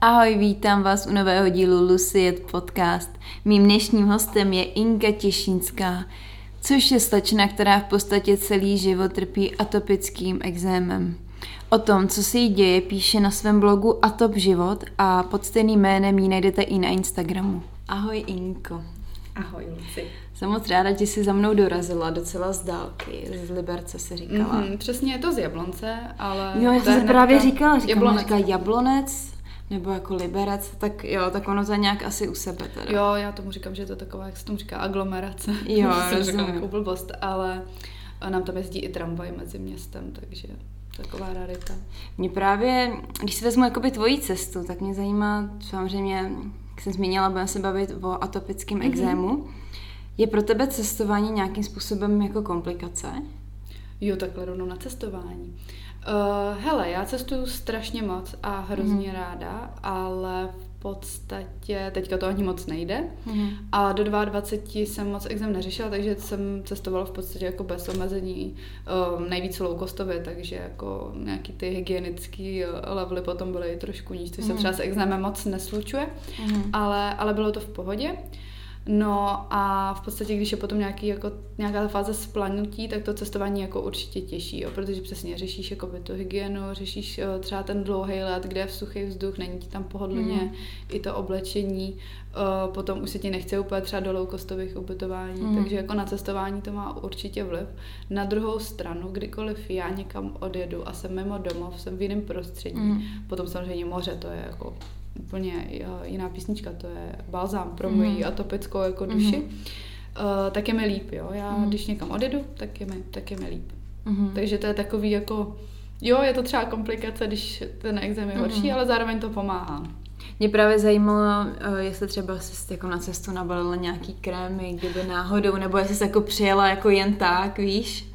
Ahoj, vítám vás u nového dílu Luciet Podcast. Mým dnešním hostem je Inka Těšínská, což je slečna, která v podstatě celý život trpí atopickým exémem. O tom, co se jí děje, píše na svém blogu Atop život a pod stejným jménem ji najdete i na Instagramu. Ahoj Inko. Ahoj Luci. Jsem moc ráda, že jsi za mnou dorazila docela z dálky, z Liberce se říkala. Mm-hmm, přesně je to z Jablonce, ale... Jo, já jsem právě říkala, říkala, Jablonec. říkala Jablonec, nebo jako Liberec, tak jo, tak ono je nějak asi u sebe teda. Jo, já tomu říkám, že je to taková, jak se tomu říká, aglomerace. Jo, rozumím. jako blbost, ale nám tam jezdí i tramvaj mezi městem, takže taková rarita. Mě právě, když si vezmu jakoby tvoji cestu, tak mě zajímá, samozřejmě, jak jsem zmínila, budeme se bavit o atopickém Mhm. exému. Je pro tebe cestování nějakým způsobem jako komplikace? Jo, takhle rovnou na cestování. Uh, hele, já cestuju strašně moc a hrozně Mhm. ráda, ale v podstatě teďka to ani moc nejde. Mhm. A do 22 jsem moc exem neřešila, takže jsem cestovala v podstatě jako bez omezení, um, nejvíc low costově, takže jako nějaký ty hygienický uh, levely potom byly trošku níž, což se Mhm. třeba s exémem moc neslučuje, Mhm. ale, ale bylo to v pohodě. No a v podstatě, když je potom nějaký, jako, nějaká ta fáze splanutí, tak to cestování jako určitě těžší, jo, protože přesně řešíš jako by tu hygienu, řešíš uh, třeba ten dlouhý let, kde je suchý vzduch, není ti tam pohodlně, Mhm. i to oblečení, uh, potom už se ti nechce úplně třeba do low-costových ubytování, Mhm. takže jako na cestování to má určitě vliv. Na druhou stranu, kdykoliv já někam odjedu a jsem mimo domov, jsem v jiném prostředí, Mhm. potom samozřejmě moře, to je jako úplně eh, jiná písnička, to je balzám pro Mhm. moji atopickou jako duši, Mhm. uh, tak je mi líp, jo. Já Mhm. když někam odjedu, tak je mi, tak je mi líp. Mhm. Takže to je takový jako, jo, je to třeba komplikace, když ten exém je horší, Mhm. ale zároveň to pomáhá. Mě právě zajímalo, eh, jestli třeba jsi jako na cestu nabalila nějaký krémy, kdyby náhodou, nebo jestli jsi jako přijela jako jen tak, víš?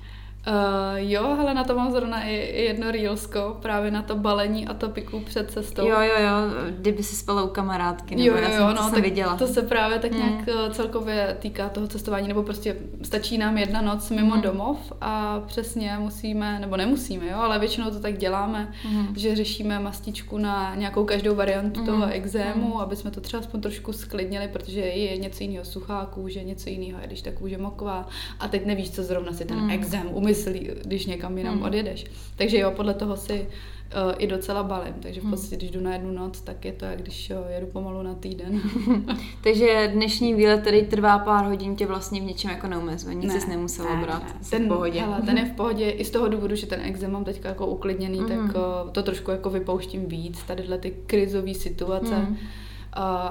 Uh, jo, hele, na to mám zrovna i, i jedno reelsko, právě na to balení atopiků před cestou. Jo, jo, jo, kdyby si spala u kamarádky, nebo Jo, jo, jsem, jo, to no, jsem tak viděla. to se právě tak Hmm. nějak eh, celkově týká toho cestování, nebo prostě stačí nám jedna noc mimo Hmm. domov a přesně musíme, nebo nemusíme, jo, ale většinou to tak děláme, Mhm. že řešíme mastičku na nějakou každou variantu Mhm. toho exému, Mhm. aby jsme to třeba aspoň trošku sklidnili, protože je něco jiného suchá kůže, něco jiného je, když ta kůže moková a teď nevíš, co zrovna si ten Mhm. exém umyslí, když někam jinam Mhm. odjedeš. Takže jo, podle toho si uh, i docela balím, takže v Mhm. podstatě, když jdu na jednu noc, tak je to, jak když uh, jedu pomalu na týden. Takže dnešní výlet, který trvá pár hodin, tě vlastně v něčem jako neomezuje, nic jsi nemusela brát, jsi Ten, v pohodě. Hele, ten je v pohodě i z toho důvodu, že ten exém mám teďka jako uklidněný, Mhm. tak uh, to trošku jako vypouštím víc, tadyhle ty krizové situace, Mhm. uh,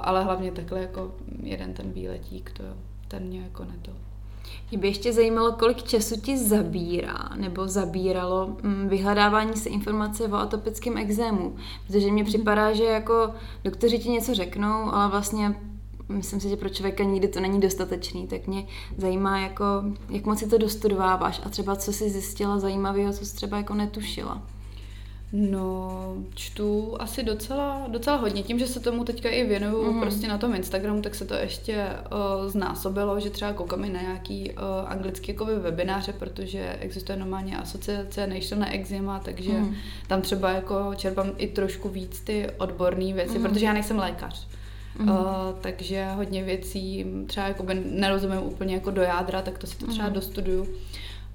ale hlavně takhle jako jeden ten výletík, to ten mě jako neto. Mě by ještě zajímalo, kolik času ti zabírá nebo zabíralo mm, vyhledávání si informace o atopickém exému. Protože mně připadá, že jako doktoři ti něco řeknou, ale vlastně myslím si, že pro člověka nikdy to není dostatečný, tak mě zajímá, jako, jak moc si to dostudováváš a třeba co jsi zjistila zajímavého, co jsi třeba jako netušila. No, čtu asi docela, docela hodně. Tím, že se tomu teďka i věnuju Mhm. mm-hmm. prostě na tom Instagramu, tak se to ještě uh, znásobilo, že třeba koukám i na nějaký uh, anglický jakoby webináře, protože existuje normálně asociace National Eczema, takže Mhm. mm. tam třeba jako čerpám i trošku víc ty odborné věci, Mhm. mm. protože já nejsem lékař. Mhm. Uh, takže hodně věcí třeba jakoby nerozumím úplně jako do jádra, tak to si to třeba Mhm. dostuduju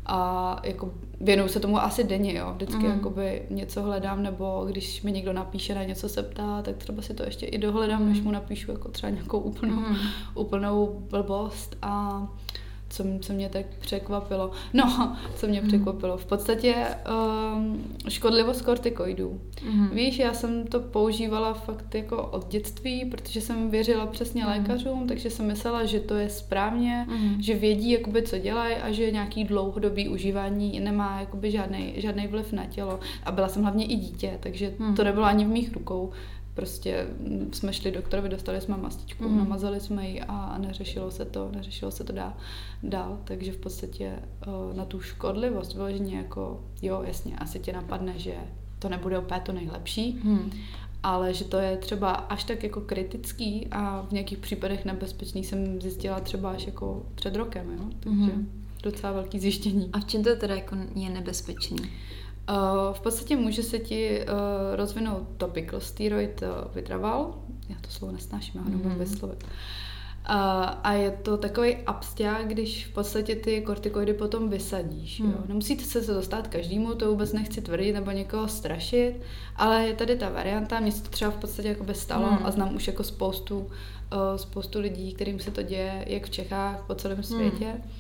a jako věnuju se tomu asi denně, jo. Vždycky mm. jakoby něco hledám, nebo když mi někdo napíše na něco se ptá, tak třeba si to ještě i dohledám, mm. než mu napíšu jako třeba nějakou úplnou, Mhm. úplnou blbost a co, co mě tak překvapilo. No, co mě Mhm. překvapilo. V podstatě um, škodlivost kortikoidů. Mhm. Víš, já jsem to používala fakt jako od dětství, protože jsem věřila přesně Mhm. lékařům, takže jsem myslela, že to je správně, Mhm. že vědí, jakoby, co dělají a že nějaký dlouhodobý užívání nemá jakoby žádný, žádný vliv na tělo. A byla jsem hlavně i dítě, takže Mhm. to nebylo ani v mých rukou. Prostě mm, jsme šli doktorovi, dostali jsme mastičku, Mhm. namazali jsme ji a neřešilo se to, neřešilo se to dál. dál. Takže v podstatě uh, na tu škodlivost vyloženě jako, jo, jasně, asi tě napadne, že to nebude úplně to nejlepší, Mhm. ale že to je třeba až tak jako kritický a v nějakých případech nebezpečný jsem zjistila třeba až jako před rokem, jo? takže Mhm. docela velký zjištění. A v čem to teda jako je nebezpečný? V podstatě může se ti uh, rozvinout topical steroid uh, vytraval. Já to slovo nesnáším, já ho nemůžu mm. vyslovit. A, a je to takový absťák, když v podstatě ty kortikoidy potom vysadíš. Hmm. Jo. Nemusíte se to dostat každému, to vůbec nechci tvrdit nebo někoho strašit, ale je tady ta varianta, mně se to třeba v podstatě jako by stalo hmm. a znám už jako spoustu, spoustu lidí, kterým se to děje, jak v Čechách, po celém světě. Hmm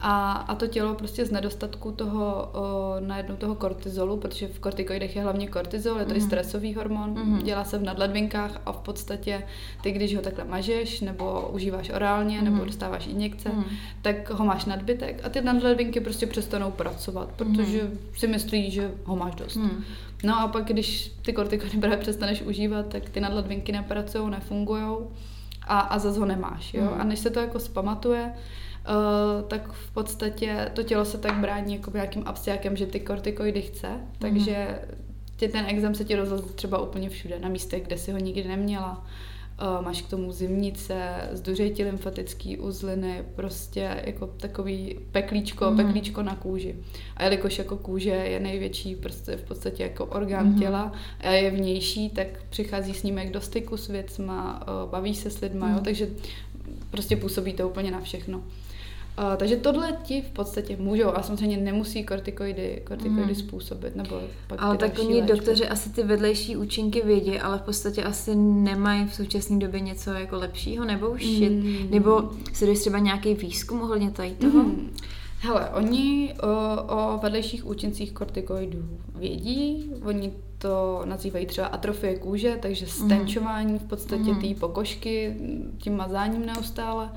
a, a to tělo prostě z nedostatku toho, o, najednou toho kortizolu, protože v kortikoidech je hlavně kortizol, je to mm. i mhm. stresový hormon, mm. dělá se v nadledvinkách a v podstatě ty, když ho takhle mažeš, nebo užíváš orálně, mm. nebo dostáváš injekce, mm. tak ho máš nadbytek a ty nadledvinky prostě přestanou pracovat, protože mm. si myslí, že ho máš dost. Mm. No a pak, když ty kortikoidy právě přestaneš užívat, tak ty nadledvinky nepracují, nefungují a, a zase ho nemáš. Jo? Mm. A než se to jako zpamatuje, Uh, tak v podstatě to tělo se tak brání jako nějakým abstiákem, že ty kortikoidy chce, takže tě ten exém se ti rozlezl třeba úplně všude, na místech, kde si ho nikdy neměla. Uh, máš k tomu zimnice, zduřejí ti lymfatický uzliny, prostě jako takový peklíčko, mm. peklíčko na kůži. A jelikož jako kůže je největší prostě v podstatě jako orgán mm. těla a je vnější, tak přichází s ním jak do styku s věcma, uh, baví se s lidma, mm. jo, mhm. takže prostě působí to úplně na všechno. Uh, takže tohle ti v podstatě můžou, a samozřejmě nemusí kortikoidy, kortikoidy mm. způsobit, nebo pak Ale tak oni doktoři asi ty vedlejší účinky vědí, ale v podstatě asi nemají v současné době něco jako lepšího, nebo už mm. je, nebo se dojí třeba nějaký výzkum ohledně tady toho? Mm. Hele, oni o, o vedlejších účincích kortikoidů vědí, oni to nazývají třeba atrofie kůže, takže mhm. stenčování v podstatě mm. té pokožky tím mazáním neustále.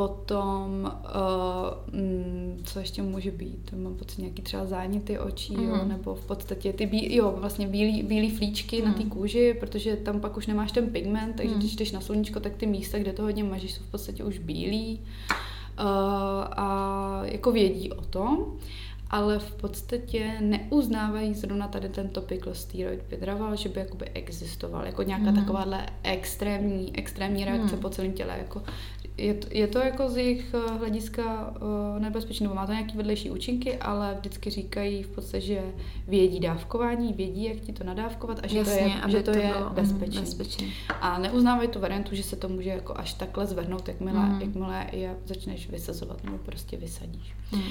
Potom, uh, co ještě může být? Mám pocit nějaký třeba záněty očí, mm. jo, mhm. nebo v podstatě ty bí, jo, vlastně bílý, bílý flíčky mm. na té mhm. kůži, protože tam pak už nemáš ten pigment, takže mm. když jdeš na sluníčko, tak ty místa, kde to hodně mažíš, jsou v podstatě už bílý. Uh, a jako vědí o tom ale v podstatě neuznávají zrovna tady ten topical steroid že by jakoby existoval, jako nějaká mm. takováhle extrémní, extrémní reakce mm. po celém těle, jako je to, je to jako z jejich eh, hlediska uh, nebezpečné, nebo má to nějaké vedlejší účinky, ale vždycky říkají v podstatě, že vědí dávkování, vědí, jak ti to nadávkovat a že Jasně, to je, že to, to je mhm, bezpečné. bezpečný. A neuznávají tu variantu, že se to může jako až takhle zvrhnout, jakmile, mm. jakmile je začneš vysazovat nebo prostě vysadíš. Mm.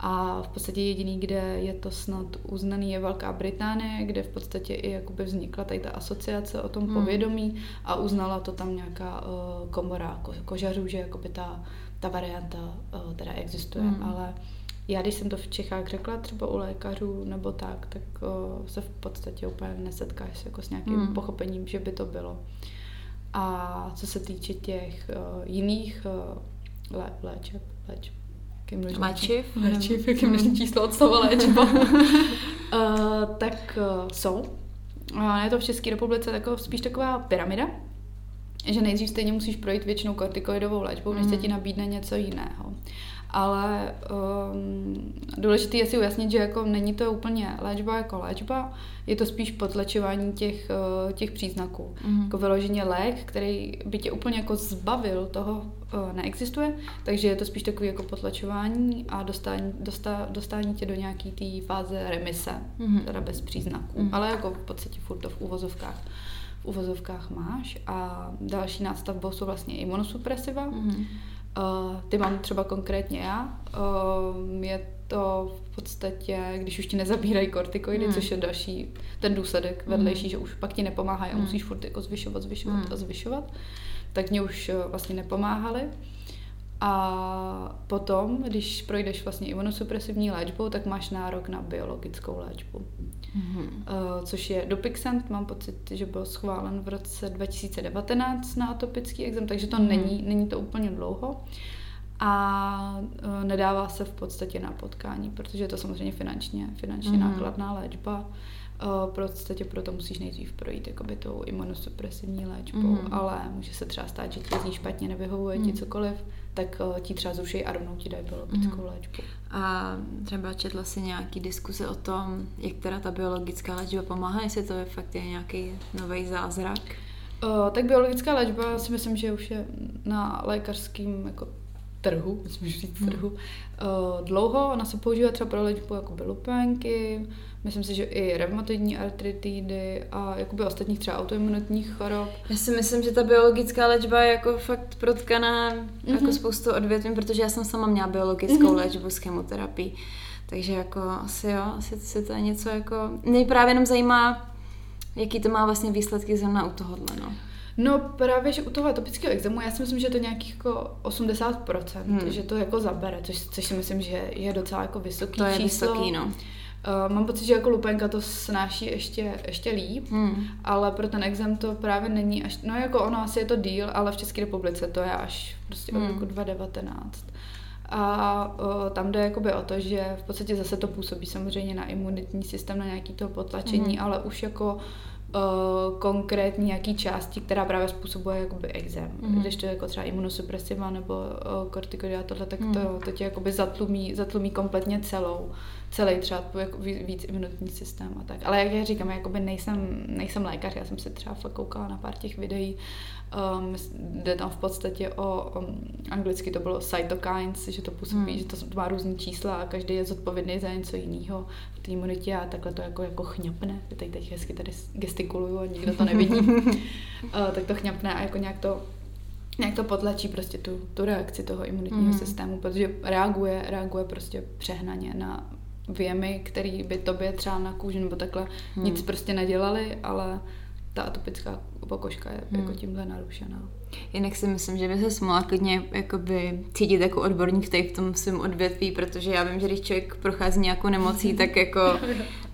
A v podstatě jediný, kde je to snad uznaný, je Velká Británie, kde v podstatě i jakoby vznikla tady ta asociace o tom mm. povědomí a uznala to tam nějaká uh, komora ko- kožařů, že jakoby ta, ta varianta uh, teda existuje, mm. ale já, když jsem to v Čechách řekla třeba u lékařů nebo tak, tak uh, se v podstatě úplně nesetkáš jako s nějakým mm. pochopením, že by to bylo. A co se týče těch uh, jiných uh, lé- léčeb, léčeb, léčiv, léčiv, jak je množní číslo od slova léčba, uh, tak uh, jsou. Uh, je to v České republice tako, spíš taková pyramida, že nejdřív stejně musíš projít většinou kortikoidovou léčbou, než se mm. ti nabídne něco jiného ale um, důležité je si ujasnit, že jako není to úplně léčba jako léčba, je to spíš potlačování těch, uh, těch příznaků. Mm. Jako vyloženě lék, který by tě úplně jako zbavil toho, uh, neexistuje, takže je to spíš takový jako potlačování a dostání, dostá, dostání tě do nějaký té fáze remise, mm. teda bez příznaků, mm. ale jako v podstatě furt to v uvozovkách v uvozovkách máš a další nástavbou jsou vlastně imunosupresiva, mm Uh, ty mám třeba konkrétně já. Uh, je to v podstatě, když už ti nezabírají kortikoidy, hmm. což je další ten důsledek hmm. vedlejší, hmm. že už pak ti nepomáhají a hmm. musíš furt jako zvyšovat, zvyšovat hmm. a zvyšovat, tak mě už uh, vlastně nepomáhaly. A potom, když projdeš vlastně imunosupresivní léčbou, tak máš nárok na biologickou léčbu. Mm-hmm. Uh, což je Dupixent, mám pocit, že byl schválen v roce 2019 na atopický exem, takže to mm-hmm. není, není to úplně dlouho. A uh, nedává se v podstatě na potkání, protože je to samozřejmě finančně, finančně mm-hmm. nákladná léčba. Uh, v podstatě proto musíš nejdřív projít jakoby tou imunosupresivní léčbou, mm-hmm. ale může se třeba stát, že ti zní špatně, nevyhovuje mm-hmm. ti cokoliv, tak uh, ti třeba zruší a rovnou ti dají biologickou mm. léčbu. A třeba četla si nějaký diskuse o tom, jak teda ta biologická léčba pomáhá, jestli to je fakt je nějaký nový zázrak? Uh, tak biologická léčba si myslím, že už je na lékařském jako trhu, myslím, že říct trhu, uh, dlouho. Ona se používá třeba pro léčbu jako lupenky, myslím si, že i reumatoidní artritidy a jakoby ostatních třeba autoimunitních chorob. Já si myslím, že ta biologická léčba je jako fakt protkaná mm-hmm. jako mhm. spoustu odvětvím, protože já jsem sama měla biologickou mm-hmm. léčbu s chemoterapií. Takže jako asi jo, asi, asi to je něco jako... Mě právě jenom zajímá, jaký to má vlastně výsledky zrovna u tohohle, no. No právě, že u toho atopického exému, já si myslím, že to nějakých jako 80%, hmm. že to jako zabere, což, což si myslím, že je docela jako vysoký to je číslo. vysoký, no. Uh, mám pocit, že jako lupenka to snáší ještě, ještě líp, hmm. ale pro ten exém to právě není až, no jako ono asi je to díl, ale v České republice to je až prostě hmm. od roku 2019. A uh, tam jde jakoby o to, že v podstatě zase to působí samozřejmě na imunitní systém, na nějaký to potlačení, hmm. ale už jako uh, konkrétní nějaký části, která právě způsobuje jakoby exém. Mm. Když to je jako třeba imunosupresiva nebo uh, kortikoida tohle, tak mm. to, to tě jakoby zatlumí, zatlumí kompletně celou, celý třeba jako víc imunitní systém a tak. Ale jak já říkám, jakoby nejsem, nejsem lékař, já jsem si třeba fakt koukala na pár těch videí, Um, jde tam v podstatě o, um, anglicky to bylo cytokines, že to působí, hmm. že to má různé čísla a každý je zodpovědný za něco jiného v té imunitě a takhle to jako, jako chňapne. Teď, teď hezky tady gestikuluju a nikdo to nevidí. uh, tak to chňapne a jako nějak to nějak to potlačí prostě tu, tu reakci toho imunitního mm. systému, protože reaguje, reaguje prostě přehnaně na věmy, který by tobě třeba na kůži nebo takhle mm. nic prostě nedělali, ale ta atopická pokožka je hmm. jako tímhle narušená. Jinak si myslím, že by se mohla klidně jakoby cítit jako odborník tady v tom svém odvětví, protože já vím, že když člověk prochází nějakou nemocí, tak jako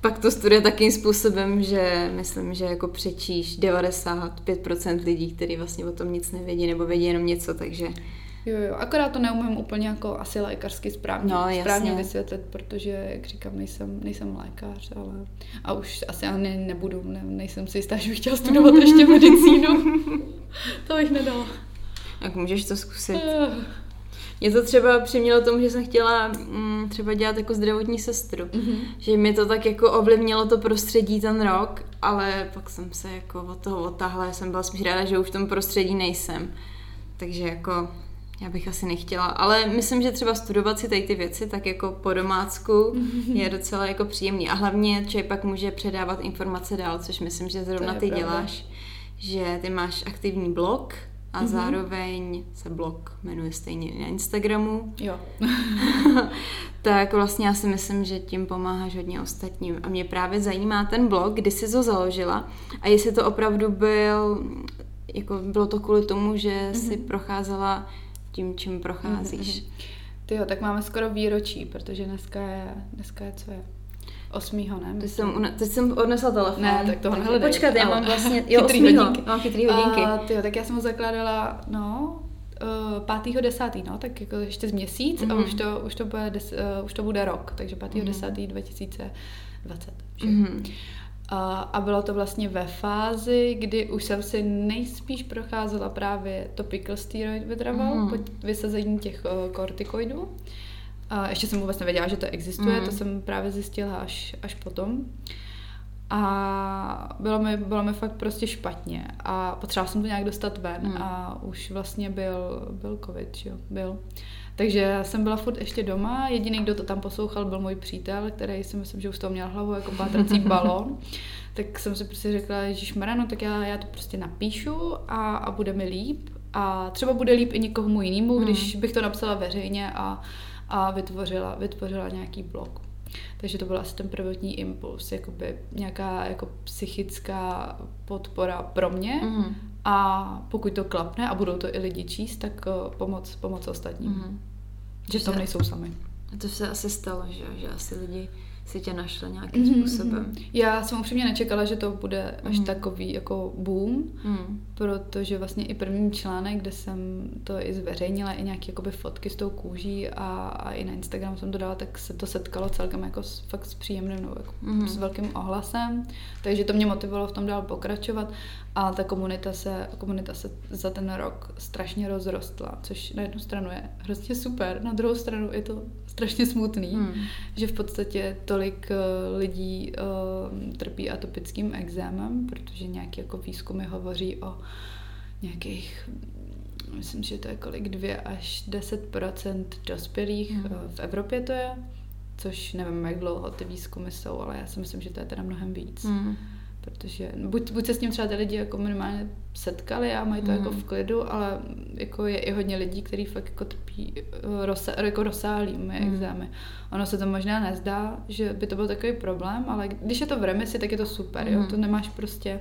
pak to studuje takým způsobem, že myslím, že jako přečíš 95% lidí, kteří vlastně o tom nic nevědí nebo vědí jenom něco, takže Jo, jo, akorát to neumím úplně jako asi lékařsky správně, no, správně vysvětlit, protože, jak říkám, nejsem, nejsem lékař, ale a už asi ani nebudu, ne, nejsem si jistá, že bych chtěla studovat ještě medicínu. to bych nedala. Jak můžeš to zkusit? Uh. Mě to třeba přimělo tomu, že jsem chtěla mm, třeba dělat jako zdravotní sestru. Mm-hmm. Že mi to tak jako ovlivnilo to prostředí ten rok, ale pak jsem se jako od toho otáhla, jsem byla spíš ráda, že už v tom prostředí nejsem. Takže jako já bych asi nechtěla, ale myslím, že třeba studovat si tady ty věci tak jako po domácku je docela jako příjemný a hlavně člověk pak může předávat informace dál, což myslím, že zrovna ty pravda. děláš, že ty máš aktivní blog a mm-hmm. zároveň se blog jmenuje stejně na Instagramu. Jo. tak vlastně já si myslím, že tím pomáháš hodně ostatním. A mě právě zajímá ten blog, kdy jsi to založila a jestli to opravdu byl, jako bylo to kvůli tomu, že mm-hmm. jsi procházela tím, čím procházíš. Mm-hmm. Ty jo, tak máme skoro výročí, protože dneska je, dneska je co je? Osmýho, ne? Teď jsem, teď jsem odnesla telefon. Ne, tak toho nehledej. Počkat, já mám vlastně, jo, osmýho. Mám chytrý hodinky. Uh, tyjo, tak já jsem ho zakládala, no, uh, pátýho desátý, no, tak jako ještě z měsíc mm-hmm. a už to, už to, bude, des, uh, už to bude rok, takže pátýho mm-hmm. desátý 2020. Mm-hmm. A, a bylo to vlastně ve fázi, kdy už jsem si nejspíš procházela právě topical steroid withdrawal mm. po vysazení těch uh, kortikoidů. A ještě jsem vůbec nevěděla, že to existuje, mm. to jsem právě zjistila až, až potom. A bylo mi, bylo mi fakt prostě špatně a potřebovala jsem to nějak dostat ven mm. a už vlastně byl, byl covid, jo, byl. Takže já jsem byla furt ještě doma, jediný, kdo to tam poslouchal, byl můj přítel, který si myslím, že už to měl hlavu jako pátrací balon. tak jsem si prostě řekla, Ježíš no tak já, já to prostě napíšu a, a bude mi líp. A třeba bude líp i někomu jinému, hmm. když bych to napsala veřejně a, a vytvořila, vytvořila nějaký blog. Takže to byl asi ten prvotní impuls, jakoby nějaká jako psychická podpora pro mě mm. A pokud to klapne a budou to i lidi číst, tak uh, pomoc, pomoc ostatním. Mm. Že v tom nejsou sami. A to se asi stalo, že, že asi lidi si tě našla nějakým mm-hmm. způsobem. Já jsem upřímně nečekala, že to bude až mm. takový jako boom, mm. protože vlastně i první článek, kde jsem to i zveřejnila, i nějaké jakoby fotky s tou kůží a, a i na Instagram jsem to dala, tak se to setkalo celkem jako s, fakt s příjemným, no, jako mm. s velkým ohlasem, takže to mě motivovalo v tom dál pokračovat a ta komunita se, komunita se za ten rok strašně rozrostla, což na jednu stranu je hrozně super, na druhou stranu je to strašně smutný, mm. že v podstatě tolik uh, lidí uh, trpí atopickým exémem, protože nějaký jako výzkumy hovoří o nějakých myslím, že to je kolik 2 až 10% dospělých mm. v Evropě to je, což nevím, jak dlouho ty výzkumy jsou, ale já si myslím, že to je teda mnohem víc. Mm. Protože buď, buď se s tím třeba ty lidi jako minimálně setkali a mají to mm. jako v klidu, ale jako je i hodně lidí, kteří fakt jako trpí eh, rosa, jako rozsáhlými mm. exémy. Ono se to možná nezdá, že by to byl takový problém, ale když je to v remisi, tak je to super, mm. jo? To nemáš prostě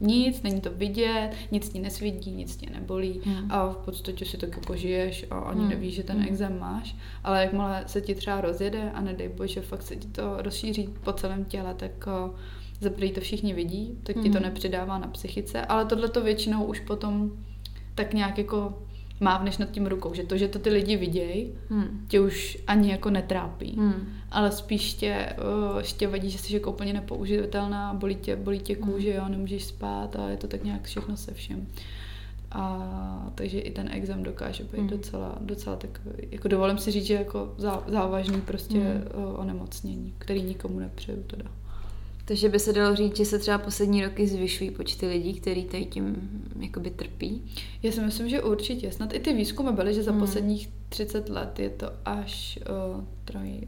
nic, není to vidět, nic ti nesvidí, nic tě nebolí mm. a v podstatě si tak jako žiješ a ani mm. nevíš, že ten mm. exém máš, ale jakmile se ti třeba rozjede a nedej bože, fakt se ti to rozšíří po celém těle, tak za to všichni vidí, tak ti to mhm. nepřidává na psychice, ale tohle to většinou už potom tak nějak jako mávneš nad tím rukou, že to, že to ty lidi vidějí, hmm. tě už ani jako netrápí, hmm. ale spíš tě, uh, ještě vadí, že jsi jako úplně nepoužitelná, bolí tě, bolí tě kůže, hmm. jo, nemůžeš spát a je to tak nějak všechno se všem. A takže i ten exam dokáže být hmm. docela, docela takový, jako dovolím si říct, že jako zá, závažný prostě hmm. uh, onemocnění, který nikomu nepřeju teda. Takže by se dalo říct, že se třeba poslední roky zvyšují počty lidí, kteří tady tím jakoby trpí? Já si myslím, že určitě. Snad i ty výzkumy byly, že za hmm. posledních 30 let je to až uh, troj,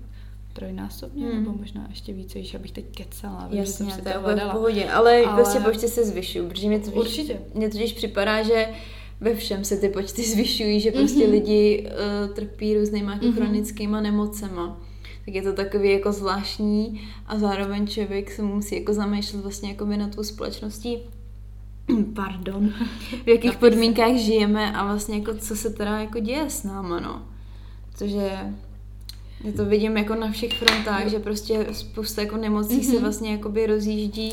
trojnásobně, hmm. nebo možná ještě více, že abych teď kecala. Jasně, že jsem to je v pohodě, ale, ale prostě počty se zvyšují, protože mě totiž, určitě. mě totiž připadá, že ve všem se ty počty zvyšují, že prostě mm-hmm. lidi uh, trpí různýma mm-hmm. chronickýma nemocema tak je to takový jako zvláštní a zároveň člověk se musí jako zamýšlet vlastně jako by na tu společností pardon, v jakých podmínkách žijeme a vlastně jako co se teda jako děje s náma, no. Protože já to vidím jako na všech frontách, že prostě spousta jako nemocí mm-hmm. se mhm. vlastně jakoby rozjíždí.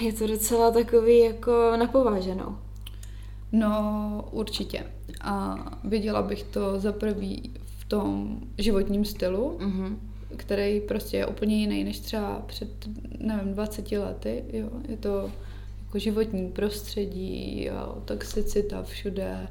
Je to docela takový jako napováženou. No, určitě. A viděla bych to za prvý tom životním stylu, mm-hmm. který prostě je úplně jiný než třeba před, nevím, 20 lety. Jo. Je to jako životní prostředí, jo, toxicita všude,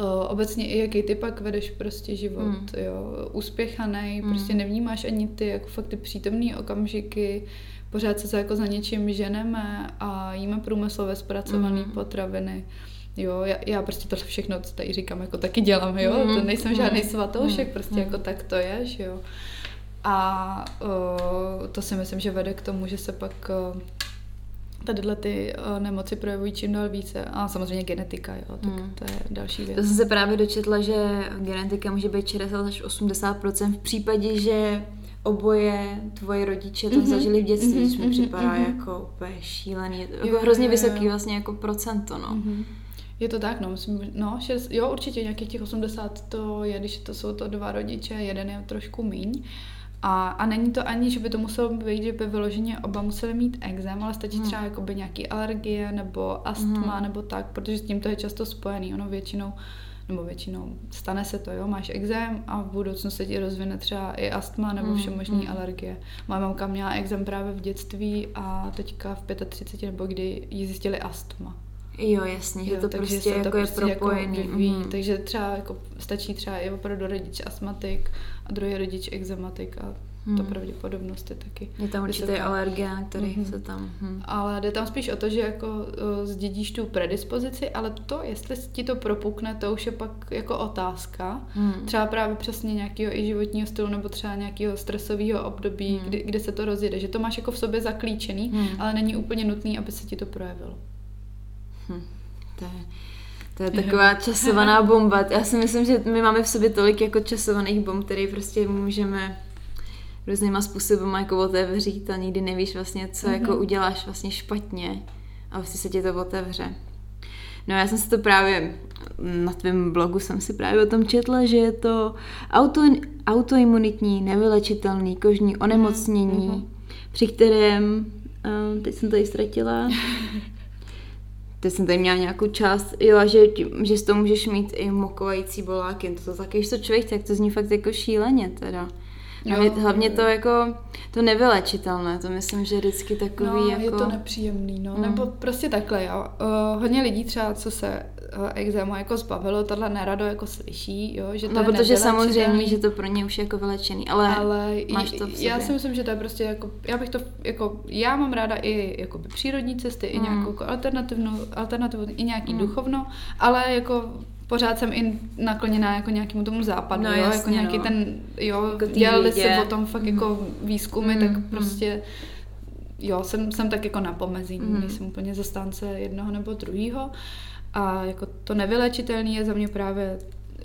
Uh, obecně i jaký ty pak vedeš prostě život, mm. jo, uspěchaný, mm. prostě nevnímáš ani ty jako fakt ty přítomné okamžiky, pořád se jako za něčím ženeme a jíme průmyslově zpracované mm. potraviny. Jo, já, já prostě to všechno, co tady říkám, jako taky dělám, jo, mm, to nejsem mm, žádný svatoušek, mm, prostě mm. jako tak to je, že jo. A uh, to si myslím, že vede k tomu, že se pak uh, tadyhle ty uh, nemoci projevují čím dál více. A samozřejmě genetika, jo, tak mm. to je další věc. To jsem se právě dočetla, že genetika může být 60 až 80% v případě, že oboje tvoje rodiče to mm-hmm. zažili v dětství, mm-hmm. což mi připadá mm-hmm. jako úplně šílený. Jako jo, hrozně jo, vysoký jo. vlastně jako procento, no. Mm-hmm. Je to tak, no, myslím, no, šest, jo, určitě nějakých těch 80 to je, když to jsou to dva rodiče, jeden je trošku míň. A, a není to ani, že by to muselo být, že by vyloženě oba museli mít exém, ale stačí hmm. třeba jakoby nějaký alergie nebo astma hmm. nebo tak, protože s tím to je často spojený. Ono většinou, nebo většinou stane se to, jo, máš exém a v budoucnu se ti rozvine třeba i astma nebo hmm. všemožný hmm. alergie. Moje mamka měla exém právě v dětství a teďka v 35 nebo kdy jí zjistili astma. Jo, jasně, že jo, to prostě se jako to je prostě jako propojený. Jako vyvíjí, mm. Takže třeba jako stačí třeba i opravdu rodič astmatik a druhý rodič exematik a hmm. ta pravděpodobnost je taky Je tam určitě alergie, který mm-hmm. se tam... Hmm. Ale jde tam spíš o to, že jako uh, zdědíš tu predispozici, ale to, jestli ti to propukne, to už je pak jako otázka. Hmm. Třeba právě přesně nějakého i životního stylu nebo třeba nějakého stresového období, hmm. kdy, kde se to rozjede. Že to máš jako v sobě zaklíčený, hmm. ale není úplně nutný, aby se ti to projevilo. Hm, to, je, to je taková časovaná bomba. Já si myslím, že my máme v sobě tolik jako časovaných bomb, které prostě můžeme různýma způsoby jako otevřít a nikdy nevíš vlastně, co mm-hmm. jako uděláš vlastně špatně a vlastně se ti to otevře. No já jsem si to právě, na tvém blogu jsem si právě o tom četla, že je to auto, autoimunitní, nevylečitelný kožní onemocnění, mm-hmm. při kterém, teď jsem tady ztratila, Teď jsem tady měla nějakou část, jo, že, že z toho můžeš mít i mokovající boláky. To, to taky, když to člověk, tak to zní fakt jako šíleně teda. Jo, hlavně to jako, to nevylečitelné, to myslím, že vždycky takový no, jako... je to nepříjemný, no, mm. nebo prostě takhle, jo. Uh, hodně lidí třeba, co se uh, exému jako zbavilo, tohle nerado jako slyší, jo, že to No, protože samozřejmě, že to pro ně už je jako vylečený, ale, ale máš to v sobě. já si myslím, že to je prostě jako, já bych to, jako, já mám ráda i jako přírodní cesty, i Mm. nějakou jako alternativnu, alternativu, i nějaký Mm. duchovno, ale jako pořád jsem i nakloněná jako nějakému tomu západu, No, jo, jako jasně, nějaký no. ten, jo, Jako dělali vědě. o tom fakt Mm. jako výzkumy, Mm, tak mm. prostě jo, jsem, jsem tak jako na pomezí, Mm. nejsem úplně zastánce jednoho nebo druhého. A jako to nevylečitelné je za mě právě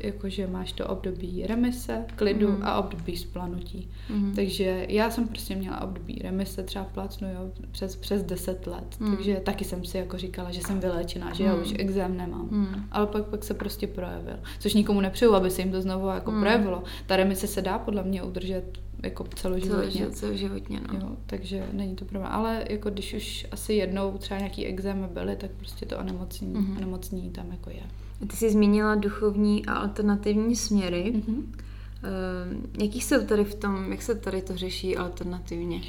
jako, že máš to období remise, klidu Mhm. a období splanutí. Mhm. Takže já jsem prostě měla období remise, třeba plácnu, jo, přes, přes 10 let. Mhm. Takže taky jsem si jako říkala, že jsem vylečená, že já Mhm. už exém nemám. Mhm. Ale pak, pak se prostě projevil. Což nikomu nepřeju, aby se jim to znovu jako Mhm. projevilo. Ta remise se dá podle mě udržet jako celoživotně. Celoživotně, celoživotně, no. Jo, takže není to problém. Ale jako když už asi jednou třeba nějaký exémy byly, tak prostě to onemocnění, Mhm. onemocnění tam jako je. Ty jsi zmínila duchovní a alternativní směry. Mhm. Uh, jaký jsou tady v tom, jak se tady to řeší alternativně?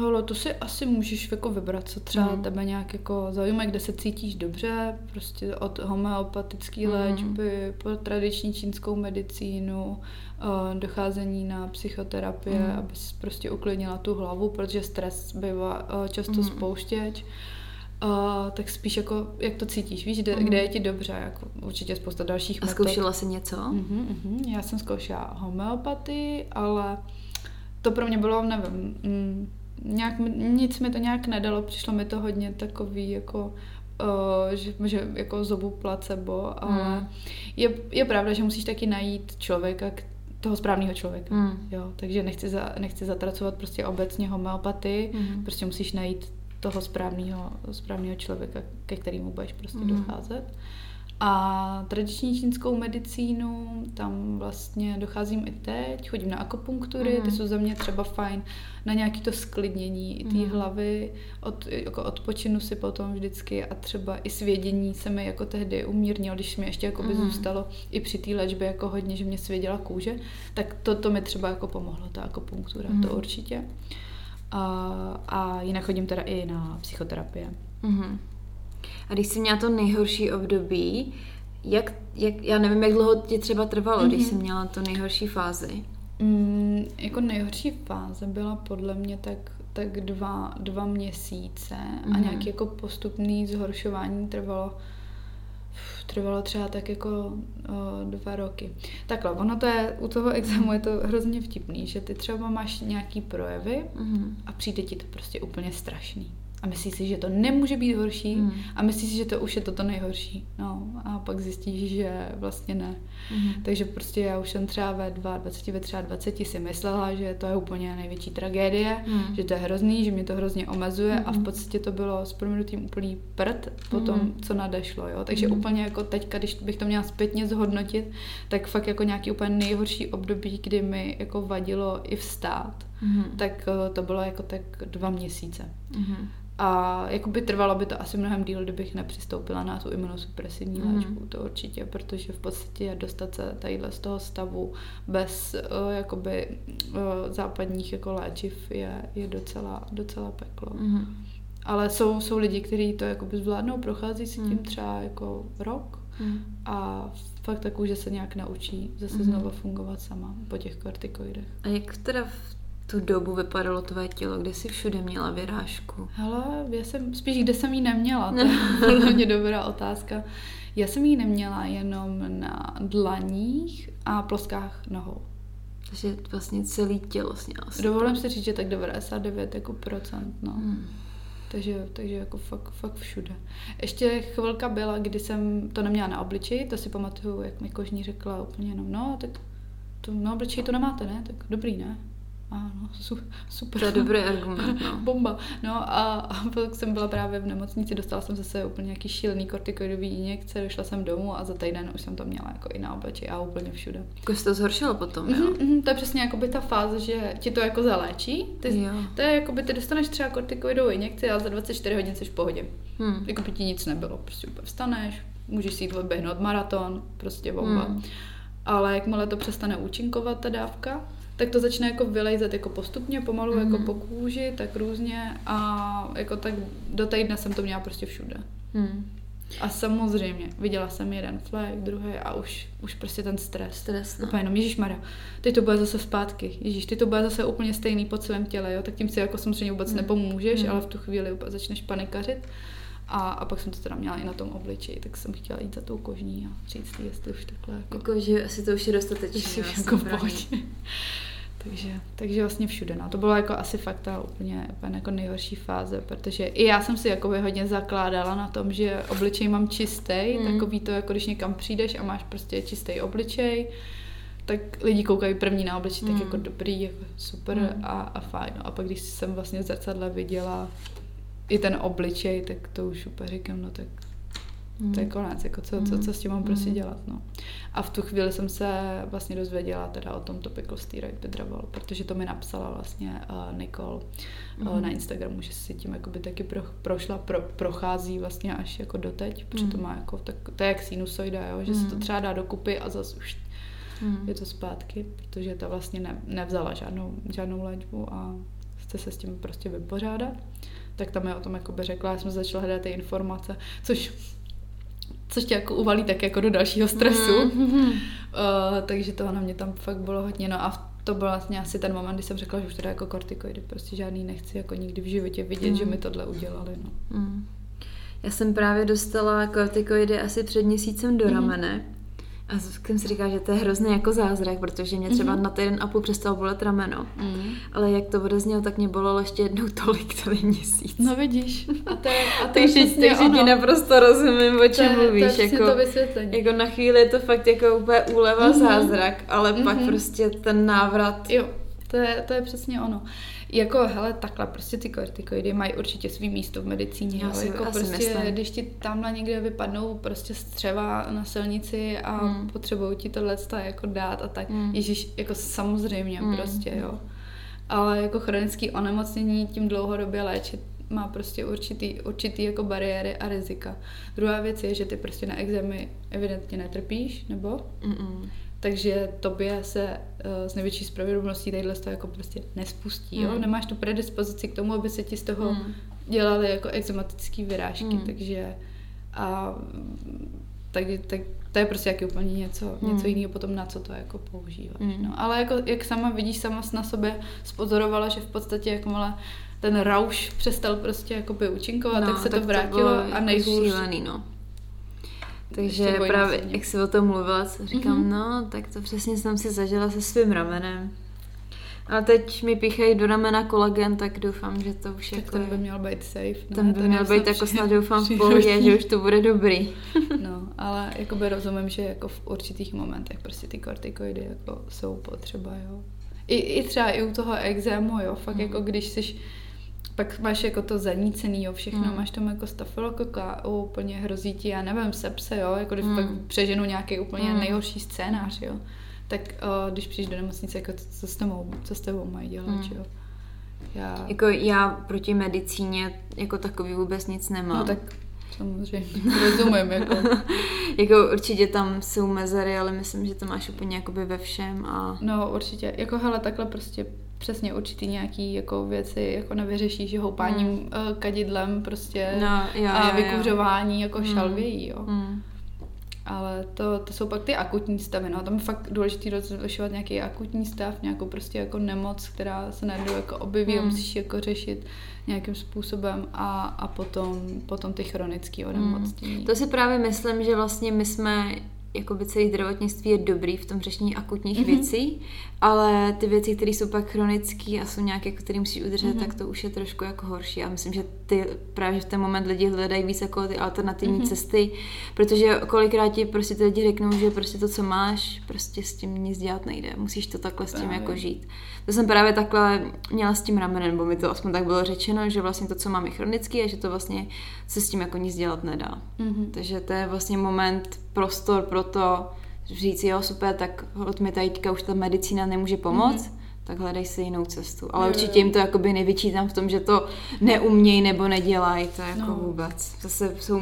Holo, to si asi můžeš jako vybrat, co třeba Mhm. tebe nějak jako zajímá, kde se cítíš dobře, prostě od homeopatické Mhm. léčby po tradiční čínskou medicínu, eh, docházení na psychoterapie, Mhm. aby si prostě uklidnila tu hlavu, protože stres bývá eh, často Mhm. spouštěč. Uh, tak spíš jako, jak to cítíš, víš, kde, Mhm. kde je ti dobře, jako určitě spousta dalších A metod. zkoušela jsi něco? Mhm, mhm. Já jsem zkoušela homeopatii, ale to pro mě bylo, nevím, mm, nějak, nic mi to nějak nedalo, přišlo mi to hodně takový jako Uh, že, že jako zobu placebo, ale Hmm. je, je pravda, že musíš taky najít člověka, toho správného člověka. Hmm. Jo, takže nechci, za, nechci zatracovat prostě obecně homeopatii, Mhm. prostě musíš najít toho správného, správného člověka, ke kterému budeš prostě Mhm. docházet. A tradiční čínskou medicínu, tam vlastně docházím i teď, chodím na akupunktury, ty Mhm. jsou za mě třeba fajn na nějaké to sklidnění i té Mhm. hlavy, od, jako odpočinu si potom vždycky a třeba i svědění se mi jako tehdy umírnilo, když mi ještě jako by Mhm. zůstalo i při té léčbě jako hodně, že mě svěděla kůže, tak to, to mi třeba jako pomohlo, ta akupunktura, Mhm. to určitě. A, a jinak chodím teda i na psychoterapie. Mhm. A když jsi měla to nejhorší období, jak, jak, já nevím, jak dlouho ti třeba trvalo, mm-hmm. když Mhm. jsi měla tu nejhorší fázi. Mm, jako nejhorší fáze byla podle mě tak, tak dva, dva měsíce a Mhm. nějaký jako postupný zhoršování trvalo trvalo třeba tak jako o, dva roky. Takhle, ono to je, u toho examu je to hrozně vtipný, že ty třeba máš nějaký projevy Mhm. a přijde ti to prostě úplně strašný. A myslíš si, že to nemůže být horší Mhm. a myslíš si, že to už je toto nejhorší. No a pak zjistíš, že vlastně ne. Mhm. Takže prostě já už jsem třeba ve 22, ve třeba 20 si myslela, že to je úplně největší tragédie, Mhm. že to je hrozný, že mě to hrozně omezuje a v Mhm. podstatě to bylo s proměnutím úplný prd po tom, Mhm. co nadešlo. Jo? Takže Mhm. úplně jako teďka, když bych to měla zpětně zhodnotit, tak fakt jako nějaký úplně nejhorší období, kdy mi jako vadilo i vstát, Mhm. tak eh, to bylo jako tak dva měsíce. Mhm. A jako by trvalo by to asi mnohem díl, kdybych nepřistoupila na tu imunosupresivní Mhm. léčbu, to určitě, protože v podstatě dostat se tadyhle z toho stavu bez uh, jakoby uh, západních jako léčiv je, je docela, docela peklo. Mhm. Ale jsou, jsou lidi, kteří to jakoby zvládnou, prochází si tím Mhm. třeba jako rok Mhm. a fakt takový, že se nějak naučí zase Mhm. znovu fungovat sama po těch kortikoidech. A jak teda v tu dobu vypadalo tvé tělo, kde jsi všude měla vyrážku? Hele, já jsem, spíš kde jsem ji neměla, to je podle mě dobrá otázka. Já jsem ji neměla jenom na dlaních a ploskách nohou. Takže vlastně celý tělo sněla si. Dovolím si říct, že tak 99 jako procent, no. Hmm. Takže, takže jako fakt, fakt všude. Ještě chvilka byla, kdy jsem to neměla na obličeji, to si pamatuju, jak mi kožní řekla úplně jenom, no, tak to na obličeji to nemáte, ne? Tak dobrý, ne? Ano, su, super. To je dobrý argument, no. Bomba. No a, a pak jsem byla právě v nemocnici, dostala jsem zase úplně nějaký šílený kortikoidový injekce, došla jsem domů a za týden už jsem to měla jako i na obličeji a úplně všude. Jako se to zhoršilo potom, jo? Mhm, mhm, to je přesně jako by ta fáze, že ti to jako zaléčí. Ty, Jo. to je jako by ty dostaneš třeba kortikoidovou injekci a za 24 hodin jsi v pohodě. Hmm. Jako by ti nic nebylo, prostě úplně vstaneš, můžeš si jít odběhnout maraton, prostě bomba. Hmm. Ale jakmile to přestane účinkovat, ta dávka, tak to začne jako vylejzat jako postupně, pomalu Mhm. jako po kůži, tak různě a jako tak do týdne jsem to měla prostě všude. Hmm. A samozřejmě, viděla jsem jeden flag, druhý a už, už prostě ten stres. Stres, no. Úplně jenom, Ježíš Maria, teď to bude zase zpátky, Ježíš, ty to bude zase úplně stejný po celém těle, jo, tak tím si jako samozřejmě vůbec Hmm. nepomůžeš, Hmm. ale v tu chvíli úplně začneš panikařit. A, a pak jsem to teda měla i na tom obličeji, tak jsem chtěla jít za tou kožní a říct jí, jestli už takhle jako, Jako, že asi to už je dostatečné. jestli už jako takže, takže vlastně všude. No. To bylo jako asi fakt ta úplně, úplně jako nejhorší fáze, protože i já jsem si jako hodně zakládala na tom, že obličej mám čistý, Mm. mm. takový to, jako když někam přijdeš a máš prostě čistý obličej, tak lidi koukají první na obličej, Mm. tak jako dobrý, jako super Mm. a, a fajn. No. A pak když jsem vlastně v zrcadle viděla i ten obličej, tak to už úplně říkám, no tak to je konec, jako co, co, co s tím mám prostě Mm. dělat, no. A v tu chvíli jsem se vlastně dozvěděla teda o tom topical steroid withdrawal, protože to mi napsala vlastně uh, Nicole uh, Mhm. na Instagramu, že si tím jakoby taky pro, prošla, pro, prochází vlastně až jako doteď, protože to Mhm. má jako, tak, to je jak sinusoida, jo, že se to Mhm. třeba dá dokupy a zase už Hmm. je to zpátky, protože ta vlastně ne, nevzala žádnou, žádnou léčbu a chce se s tím prostě vypořádat. Tak tam je o tom jakoby řekla, já jsem začala hledat ty informace, což což tě jako uvalí tak jako do dalšího stresu. Mhm. Uh, takže toho na mě tam fakt bylo hodně. No a to byl vlastně asi ten moment, kdy jsem řekla, že už teda jako kortikoidy prostě žádný nechci jako nikdy v životě vidět, Mm. že mi tohle udělali. No. Mm. Já jsem právě dostala kortikoidy asi před měsícem do Mhm. ramene. A jsem si říkala, že to je hrozný jako zázrak, protože mě třeba Mhm. na týden a půl přestalo bolet rameno. Mm. Ale jak to odeznělo, tak mě bolelo ještě jednou tolik celý měsíc. No vidíš. A to je, a to takže ti naprosto rozumím, o to čem je, mluvíš. To je jako, to vysvětlení. jako na chvíli je to fakt jako úplně úleva, Mhm. zázrak, ale pak Mhm. prostě ten návrat. Jo, to je, to je přesně ono. Jako, hele, takhle, prostě ty kortikoidy mají určitě svý místo v medicíně, Já si- jako já si prostě, myslím. když ti tamhle někde vypadnou prostě střeva na silnici a Hmm. potřebují ti tohle jako dát a tak, Hmm. ježíš, jako samozřejmě Hmm. prostě, jo. Ale jako chronický onemocnění tím dlouhodobě léčit má prostě určitý, určitý jako bariéry a rizika. Druhá věc je, že ty prostě na exémy evidentně netrpíš, nebo? Mm-mm. Takže tobě se uh, s největší spravedlností tadyhle to jako prostě nespustí, jo? Mm. Nemáš tu predispozici k tomu, aby se ti z toho Mm. dělaly jako exematické vyrážky, Mm. takže a tak, tak to je prostě jaký úplně něco, Mm. něco jiného potom, na co to jako používáš. Mm. No, ale jako, jak sama vidíš, sama na sobě spozorovala, že v podstatě jakmile ten rauš přestal prostě jakoby účinkovat, no, tak se to vrátilo bylo a jako nejhůř Šílený, no. Takže právě, dvojnásobně. jak jsi o tom mluvila, co říkám, Mhm. no, tak to přesně jsem si zažila se svým ramenem. Ale teď mi píchají do ramena kolagen, tak doufám, že to už tak jako ten je- by měl být safe. Ne? ten by Ten měl být jako při- snad doufám v pohodě, že už to bude dobrý. No, ale jakoby rozumím, že jako v určitých momentech prostě ty kortikoidy jako jsou potřeba, jo. I, i třeba i u toho exému, jo, fakt Mm. jako když jsi pak máš jako to zanícený, jo, všechno, Mm. máš tam jako stafilokoka, úplně hrozí ti, já nevím, sepse, jo, jako když Mm. pak přeženu nějaký úplně Mm. nejhorší scénář, jo, tak uh, když přijdeš do nemocnice, jako co, co, s tebou, co s tebou mají dělat, Mm. jo. Já, Jako já proti medicíně jako takový vůbec nic nemám. no tak samozřejmě, rozumím, jako. jako určitě tam jsou mezery, ale myslím, že to máš úplně jakoby ve všem a No určitě, jako hele, takhle prostě přesně určitý nějaký jako věci jako nevyřešíš, že houpáním Mm. mm. kadidlem prostě no, jo, a jo, jo. vykuřování jako Mm. šalvějí, jo. Mm. Ale to, to jsou pak ty akutní stavy, no. Tam je fakt důležité rozlišovat nějaký akutní stav, nějakou prostě jako nemoc, která se najednou jako objeví a Mm. musíš jako řešit nějakým způsobem a, a potom, potom ty chronické onemocnění. Mm. To si právě myslím, že vlastně my jsme jakoby celé zdravotnictví je dobrý v tom řešení akutních Mhm. mm-hmm. věcí, ale ty věci, které jsou pak chronické a jsou nějaké, jako které musíš udržet, Mhm. mm-hmm. tak to už je trošku jako horší. A myslím, že ty právě v ten moment lidi hledají víc jako ty alternativní Mhm. mm-hmm. cesty, protože kolikrát ti prostě ty lidi řeknou, že prostě to, co máš, prostě s tím nic dělat nejde. Musíš to takhle s tím Právě. jako žít. To jsem právě takhle měla s tím ramenem, nebo mi to aspoň tak bylo řečeno, že vlastně to, co mám, je chronický a že to vlastně se s tím jako nic dělat nedá. Mhm. Takže to je vlastně moment, prostor pro to říct, jo, super, tak od mi teďka už ta medicína nemůže pomoct, mm-hmm. tak hledej si jinou cestu. Ale určitě jim to jakoby nevyčítám v tom, že to neumějí nebo nedělají, to jako no. vůbec. Zase jsou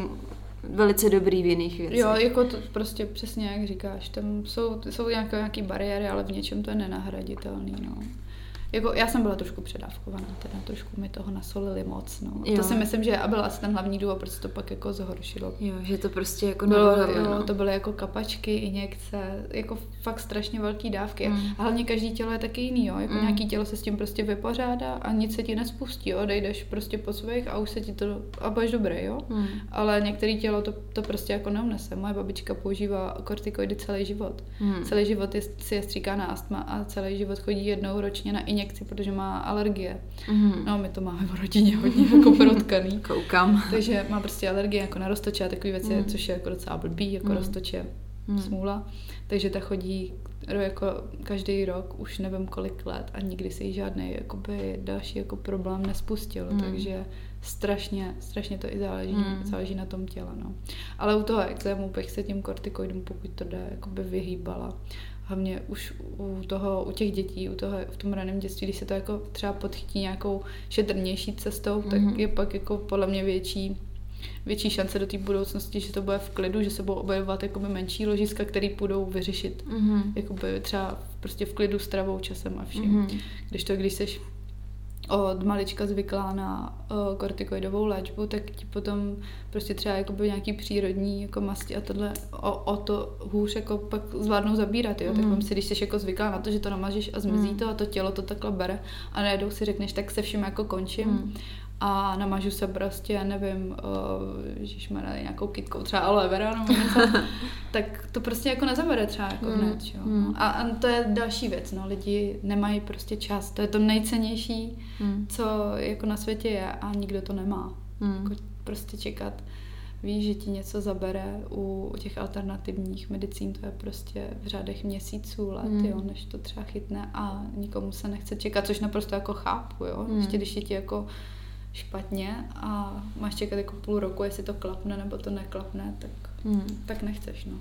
velice dobrý v jiných věcech. Jo, jako to prostě přesně jak říkáš, tam jsou, jsou nějaké, nějaké bariéry, ale v něčem to je nenahraditelný, no. Jako já jsem byla trošku předávkovaná, teda trošku mi toho nasolili moc, no. Jo. To si myslím, že a byl asi ten hlavní důvod, proč to pak jako zhoršilo. Jo, že to prostě jako Bylo, nebylo, jo, no. to byly jako kapačky, injekce, jako fakt strašně velký dávky. Mm. A hlavně každý tělo je taky jiný, jo. Jako Mm. nějaký tělo se s tím prostě vypořádá a nic se ti nespustí, jo. Odejdeš prostě po svých a už se ti to, a budeš dobrý, jo. Hmm. Ale některé tělo to, to prostě jako neunese. Moje babička používá kortikoidy celý život. Hmm. Celý život je, si je stříká na astma a celý život chodí jednou ročně na injekci, protože má alergie. Mhm. No, my to máme v rodině hodně jako protkaný. Koukám. Takže má prostě alergie jako na roztoče a takové věci, Mm. což je jako docela blbý, jako Mm. roztoče, Mm. smůla. Takže ta chodí jako každý rok, už nevím kolik let a nikdy se jí žádný jakoby další jako problém nespustil, Mm. takže strašně, strašně to i záleží, Mm. záleží na tom těle, no. Ale u toho exému bych se tím kortikoidům, pokud to jde, jakoby vyhýbala. Hlavně už u toho, u těch dětí, u toho, v tom raném dětství, když se to jako třeba podchytí nějakou šetrnější cestou, tak Mhm. je pak jako podle mě větší větší šance do té budoucnosti, že to bude v klidu, že se budou objevovat jakoby menší ložiska, které půjdou vyřešit Mhm. jakoby třeba prostě v klidu stravou, časem a vším. Mhm. Když to, když seš od malička zvyklá na uh, kortikoidovou léčbu, tak ti potom prostě třeba jakoby nějaký přírodní jako masti a tohle o, o to hůř jako pak zvládnou zabírat, jo. Tak Mhm. vem si, když jsi jako zvyklá na to, že to namažeš a zmizí Mhm. to a to tělo to takhle bere a najednou si řekneš, tak se vším jako končím Mhm. A namažu se prostě, nevím, uh, ježišmarja, nějakou kitkou, třeba aloe vera nebo něco, tak to prostě jako nezabere třeba jako Mm. hned, jo. Mm. A, a to je další věc, no, lidi nemají prostě čas, to je to nejcennější, Mhm. co jako na světě je a nikdo to nemá. Mhm. Jako prostě čekat, víš, že ti něco zabere u, u těch alternativních medicín, to je prostě v řádech měsíců, let, Mm. jo, než to třeba chytne a nikomu se nechce čekat, což naprosto jako chápu, jo, Mm. ještě když je ti jako špatně a máš čekat jako půl roku, jestli to klapne nebo to neklapne, tak, Mhm. tak nechceš, no.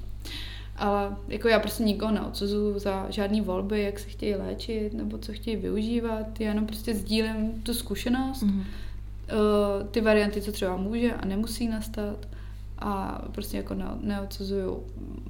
Ale jako já prostě nikoho neodsuzuju za žádný volby, jak se chtějí léčit nebo co chtějí využívat, já jenom prostě sdílím tu zkušenost, Mhm. uh, ty varianty, co třeba může a nemusí nastat a prostě jako ne, neodsuzuju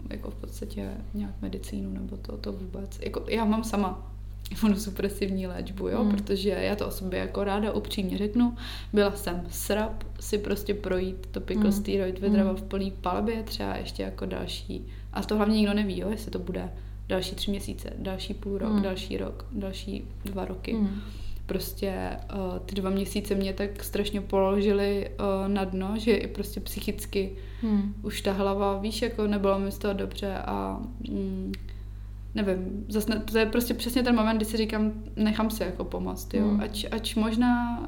jako v podstatě nějak medicínu nebo to, to vůbec. Jako já mám sama imunosupresivní léčbu, jo, Hmm. protože já to o sobě jako ráda upřímně řeknu. Byla jsem srap si prostě projít topical Hmm. steroid vydrava Hmm. v plný palbě, třeba ještě jako další. A to hlavně nikdo neví, jo, jestli to bude další tři měsíce, další půl rok, Hmm. další rok, další dva roky Mhm. prostě uh, ty dva měsíce mě tak strašně položili uh, na dno, že i prostě psychicky Mhm. už ta hlava, víš, jako nebylo mi z toho dobře a mm, nevím, zas ne, to je prostě přesně ten moment, kdy si říkám, nechám se jako pomoct, jo, Mm. ať, ať možná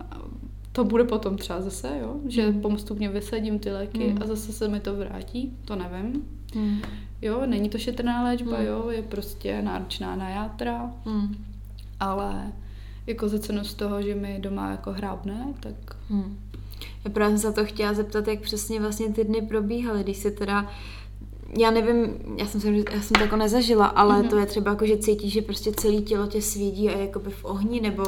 to bude potom třeba zase, jo, že Mm. postupně vysadím ty léky Mm. a zase se mi to vrátí, to nevím. Mhm. Jo, není to šetrná léčba, Mm. jo, je prostě náročná na játra, Mhm. ale jako za cenu z toho, že mi doma jako hrábne, tak Hmm. Já právě jsem se to chtěla zeptat, jak přesně vlastně ty dny probíhaly, když se teda já nevím, já jsem, se, já jsem to jako nezažila, ale Mhm. mm-hmm. to je třeba jako, že cítíš, že prostě celé tělo tě svídí a je jakoby v ohni, nebo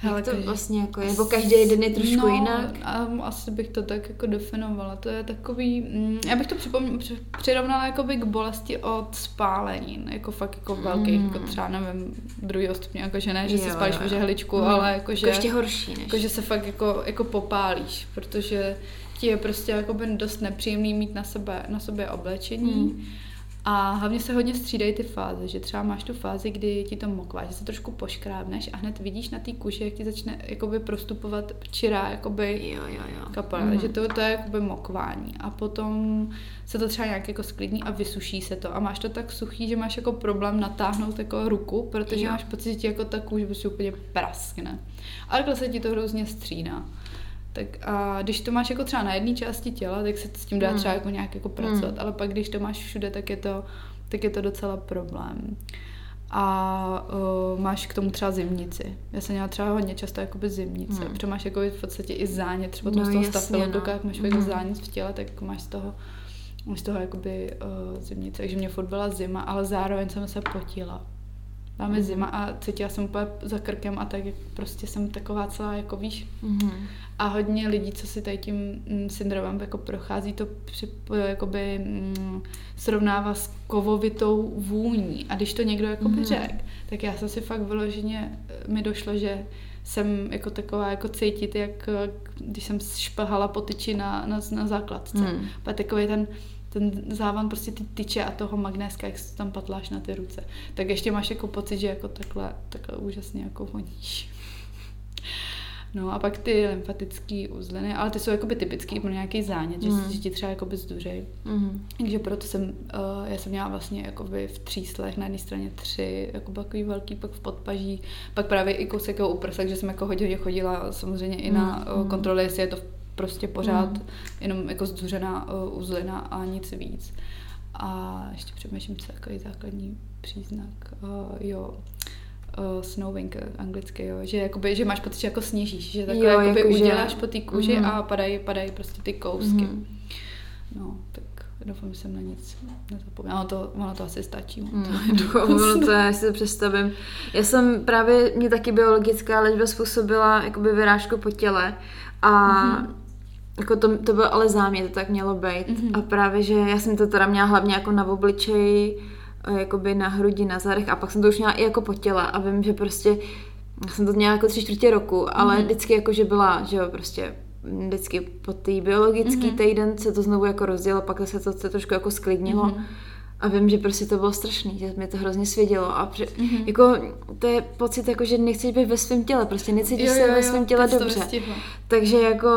Hele, jak to každý- vlastně jako je, nebo každý den je trošku no, jinak. A asi bych to tak jako definovala. To je takový, mm, já bych to připom, při- přirovnala jakoby k bolesti od spálenin, jako fakt jako velkých, Mm. jako třeba nevím, druhý stupně, jako že ne, že Jo, si spálíš v jo. žehličku, Mm. ale jako že, Jako ještě horší než. jako že se fakt jako, jako popálíš, protože ti je prostě jakoby dost nepříjemný mít na sebe, na sobě oblečení. Mm. A hlavně se hodně střídají ty fáze, že třeba máš tu fázi, kdy ti to mokvá, že se trošku poškrábneš a hned vidíš na té kůži, jak ti začne jakoby prostupovat čirá jakoby Jo, jo, jo. kapela, Mhm. že to, to je jakoby mokvání a potom se to třeba nějak jako sklidní a vysuší se to a máš to tak suchý, že máš jako problém natáhnout jako ruku, protože Jo. máš pocit, že ti jako ta kůže prostě úplně praskne. A takhle se ti to hrozně střídá. Tak a když to máš jako třeba na jedné části těla, tak se s tím dá Hmm. třeba jako nějak jako pracovat, Hmm. ale pak když to máš všude, tak je to, tak je to docela problém. A uh, máš k tomu třeba zimnici. Já jsem měla třeba hodně často jakoby zimnice, Hmm. protože máš jako v podstatě i zánět, třeba no, z toho stafilokoka, no. jak máš jako Mhm. zánět v těle, tak máš z toho máš z toho jakoby uh, zimnice. Takže mě furt byla zima, ale zároveň jsem se potila. Máme mm. zima a cítila jsem úplně za krkem a tak prostě jsem taková celá, jako víš. Mm. A hodně lidí, co si tady tím mm, syndromem jako prochází, to při, jakoby mm, srovnává s kovovitou vůní. A když to někdo jakoby mm. řekl, tak já jsem si fakt vyloženě, eh, mi došlo, že jsem jako taková jako cítit, jak eh, když jsem šplhala po tyči na, na, na základce. Mm. takový ten ten závan prostě ty tyče a toho magnéska, jak se tam patláš na ty ruce. Tak ještě máš jako pocit, že jako takhle, takhle úžasně jako voníš. No a pak ty lymfatické uzliny, ale ty jsou jakoby typický pro nějaký zánět, mm. že, že ti třeba jakoby zduřej. Mm. Takže proto jsem, uh, já jsem měla vlastně jakoby v tříslech, na jedné straně tři, jako takový velký, pak v podpaží, pak právě i kousek u prsa, že jsem jako hodně chodila samozřejmě i na mm. uh, kontroly, jestli je to prostě pořád mm. jenom jako zduřená uh, uzlina a nic víc. A ještě přemýšlím, co je takový základní příznak. Uh, jo, uh, snowing anglicky, jo, že, jakoby, že máš pocit, že jako sněžíš, že takhle jo, jakoby jako uděláš že... po té kůži mm. a padají, padají prostě ty kousky. Mm. No, tak doufám, že jsem na nic nezapomněla. Ono to, ono to asi stačí. Mm. To, ono to, já si to představím. Já jsem právě, mě taky biologická léčba způsobila jakoby vyrážku po těle a mm-hmm. Jako to, to byl ale záměr, to tak mělo být. Mm-hmm. A právě, že já jsem to teda měla hlavně jako na obličeji, jakoby na hrudi, na zádech a pak jsem to už měla i jako po těle a vím, že prostě já jsem to měla jako tři čtvrtě roku, ale mm-hmm. vždycky jako, že byla, že jo, prostě vždycky po té biologický mm-hmm. týden se to znovu jako rozdělo, pak se to se trošku jako sklidnilo. Mm-hmm. A vím, že prostě to bylo strašný, že mě to hrozně svědělo a pře- mm-hmm. jako to je pocit, jako, že nechceš být ve svém těle, prostě necítíš se ve svém těle dobře. Takže jako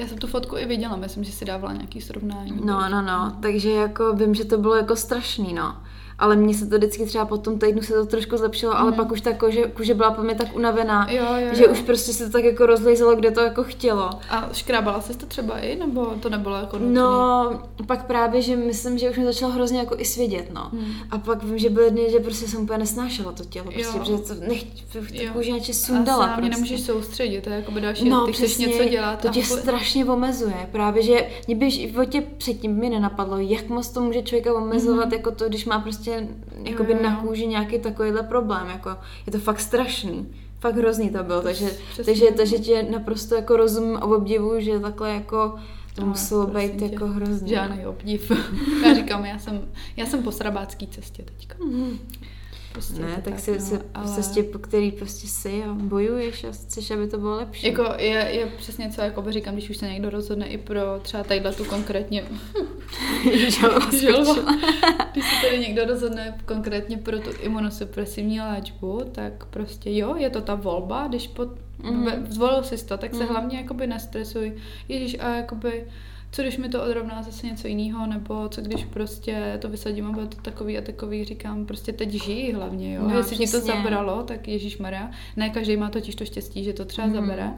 já jsem tu fotku i viděla, myslím, že si dávala nějaký srovnání. No, no, no, takže jako vím, že to bylo jako strašný, no ale mně se to vždycky třeba po tom týdnu se to trošku zlepšilo, ale mm. pak už ta kože, kůže byla po mě tak unavená, jo, jo, jo. že už prostě se to tak jako rozlejzalo, kde to jako chtělo. A škrábala jsi to třeba i, nebo to nebylo jako nutný? No, pak právě, že myslím, že už mi začalo hrozně jako i svědět, no. Mm. A pak vím, že byly dny, že prostě jsem úplně nesnášela to tělo, prostě, jo. protože to nech, kůže načе sundala. A prostě. nemůžeš soustředit, to je jako by další, no, ty přesně, něco dělat. To tě jako... strašně omezuje, právě, že mě by v životě předtím mi nenapadlo, jak moc to může člověka omezovat, mm-hmm. jako to, když má prostě jako jakoby na kůži nějaký takovýhle problém, jako je to fakt strašný. Fakt hrozný to bylo, takže, takže, takže tě naprosto jako rozumím a obdivu, že takhle jako to muselo být tě. jako hrozný. Žádný obdiv. já říkám, já jsem, já jsem po srabácký cestě teďka. Mm-hmm. Prostě ne, tak, tak si, no, si ale... v cestě, po který prostě jsi a bojuješ a chceš, aby to bylo lepší. Jako je, je přesně co, jako by říkám, když už se někdo rozhodne i pro třeba tadyhle tu konkrétně žalba, když se tady někdo rozhodne konkrétně pro tu imunosupresivní léčbu, tak prostě jo, je to ta volba, když pod, mm. zvolil si to, tak se mm. hlavně jakoby nestresuj. Ježíš, a jakoby co když mi to odrovná zase něco jiného, nebo co když prostě to vysadím a bude to takový a takový, říkám, prostě teď žij hlavně, jo. No, Jestli ti to zabralo, tak Ježíš Maria. Ne každý má totiž to štěstí, že to třeba mm. zabere.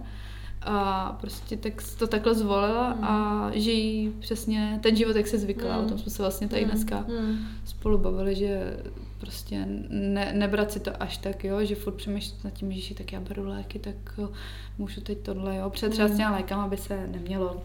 A prostě tak to takhle zvolila mm. a žijí přesně ten život, jak se zvykla. Mm. O tom jsme se vlastně tady mm. dneska mm. spolu bavili, že prostě ne, nebrat si to až tak, jo, že furt přemýšlet nad tím, že tak já beru léky, tak můžu teď tohle, jo. Před třeba mm. s těma lékama by se nemělo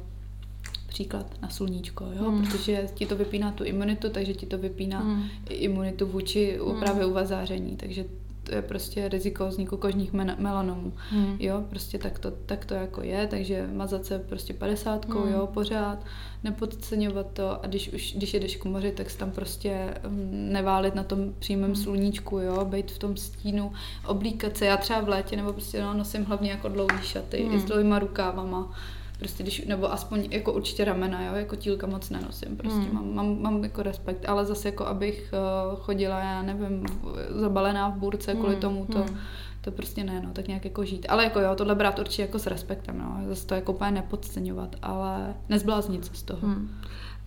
příklad na sluníčko, jo? Mm. protože ti to vypíná tu imunitu, takže ti to vypíná mm. imunitu vůči mm. právě uvazáření, takže to je prostě riziko vzniku kožních melanomů, mm. jo, prostě tak to, tak to jako je, takže mazat se prostě padesátkou, mm. jo, pořád, nepodceňovat to a když už, když jedeš k moři, tak se tam prostě um, neválit na tom přímém mm. sluníčku, jo, být v tom stínu, oblíkat se, já třeba v létě nebo prostě no, nosím hlavně jako dlouhý šaty, mm. i s dlouhýma rukávama, prostě když, nebo aspoň jako určitě ramena, jo, jako tílka moc nenosím, prostě hmm. mám, mám, mám jako respekt, ale zase jako abych uh, chodila, já nevím, zabalená v burce kvůli hmm. tomu, to, hmm. to prostě ne, no, tak nějak jako žít. Ale jako jo, tohle brát určitě jako s respektem, no, zase to jako úplně nepodceňovat, ale nezbláznit se z toho. Hmm.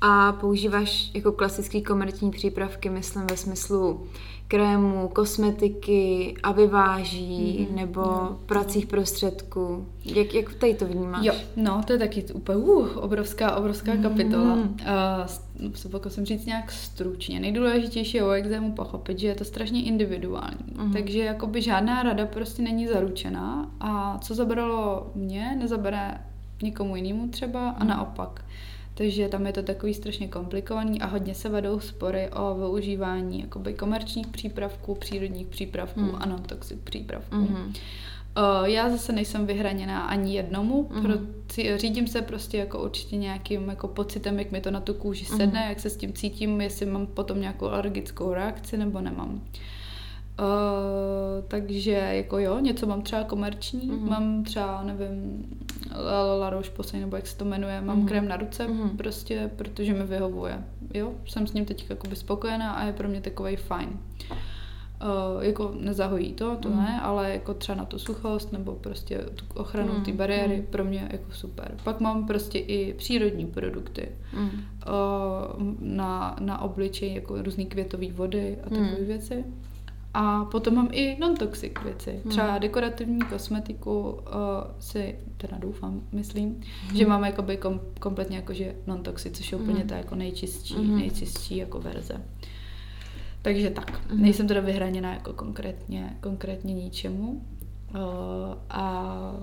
A používáš jako klasický komerční přípravky, myslím ve smyslu krému, kosmetiky a vyváží mm-hmm. nebo no. pracích prostředků. Jak, jak tady to vnímáš? Jo, no to je taky úplně uh, obrovská, obrovská mm-hmm. kapitola. Uh, se pokusím říct nějak stručně. Nejdůležitější je o exému pochopit, že je to strašně individuální. Mm-hmm. Takže jakoby žádná rada prostě není zaručená a co zabralo mě, nezabere nikomu jinému třeba a mm-hmm. naopak. Takže tam je to takový strašně komplikovaný a hodně se vedou spory o využívání jakoby komerčních přípravků, přírodních přípravků mm. a non-toxic přípravků. Mm-hmm. Já zase nejsem vyhraněná ani jednomu, mm-hmm. pro, řídím se prostě jako určitě nějakým jako pocitem, jak mi to na tu kůži sedne, mm-hmm. jak se s tím cítím, jestli mám potom nějakou alergickou reakci nebo nemám. Uh, takže jako jo, něco mám třeba komerční, mm-hmm. mám třeba, nevím, La, La Roche Posay, nebo jak se to jmenuje, mám mm-hmm. krém na ruce, mm-hmm. prostě, protože mi vyhovuje. Jo, jsem s ním teď jakoby spokojená a je pro mě takový fajn. Uh, jako nezahojí to, to mm. ne, ale jako třeba na tu suchost nebo prostě tu ochranu mm. ty bariéry mm. pro mě jako super. Pak mám prostě i přírodní produkty mm. uh, na, na obličej, jako různé květové vody a takové mm. věci. A potom mám i non-toxic věci. Třeba hmm. dekorativní kosmetiku uh, si, teda doufám, myslím, hmm. že mám jakoby kom, kompletně jakože non-toxic, což je úplně hmm. ta jako nejčistší, hmm. nejčistší jako verze. Takže tak, hmm. nejsem teda vyhraněna jako konkrétně, konkrétně ničemu. Uh, a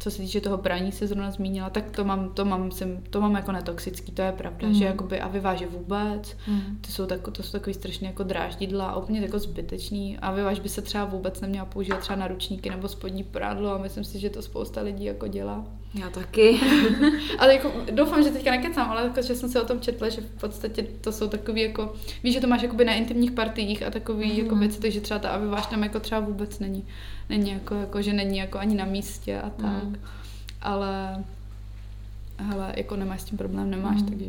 co se týče toho praní, se zrovna zmínila, tak to mám, to mám, jsem, to mám jako netoxický, to je pravda, mm. že jakoby a vyváže vůbec, mm. ty jsou tak, to jsou takový strašně jako dráždidla úplně jako zbytečný a vyváž by se třeba vůbec neměla používat třeba na ručníky nebo spodní prádlo a myslím si, že to spousta lidí jako dělá. Já taky. ale jako, doufám, že teďka nekecám, ale jako, že jsem se o tom četla, že v podstatě to jsou takový jako, víš, že to máš jakoby na intimních partiích a takový mm. jako věci, takže třeba ta aviváž tam jako třeba vůbec není není jako, jako, že není jako ani na místě a tak. Mm. Ale hele, jako nemáš s tím problém, nemáš, mm. takže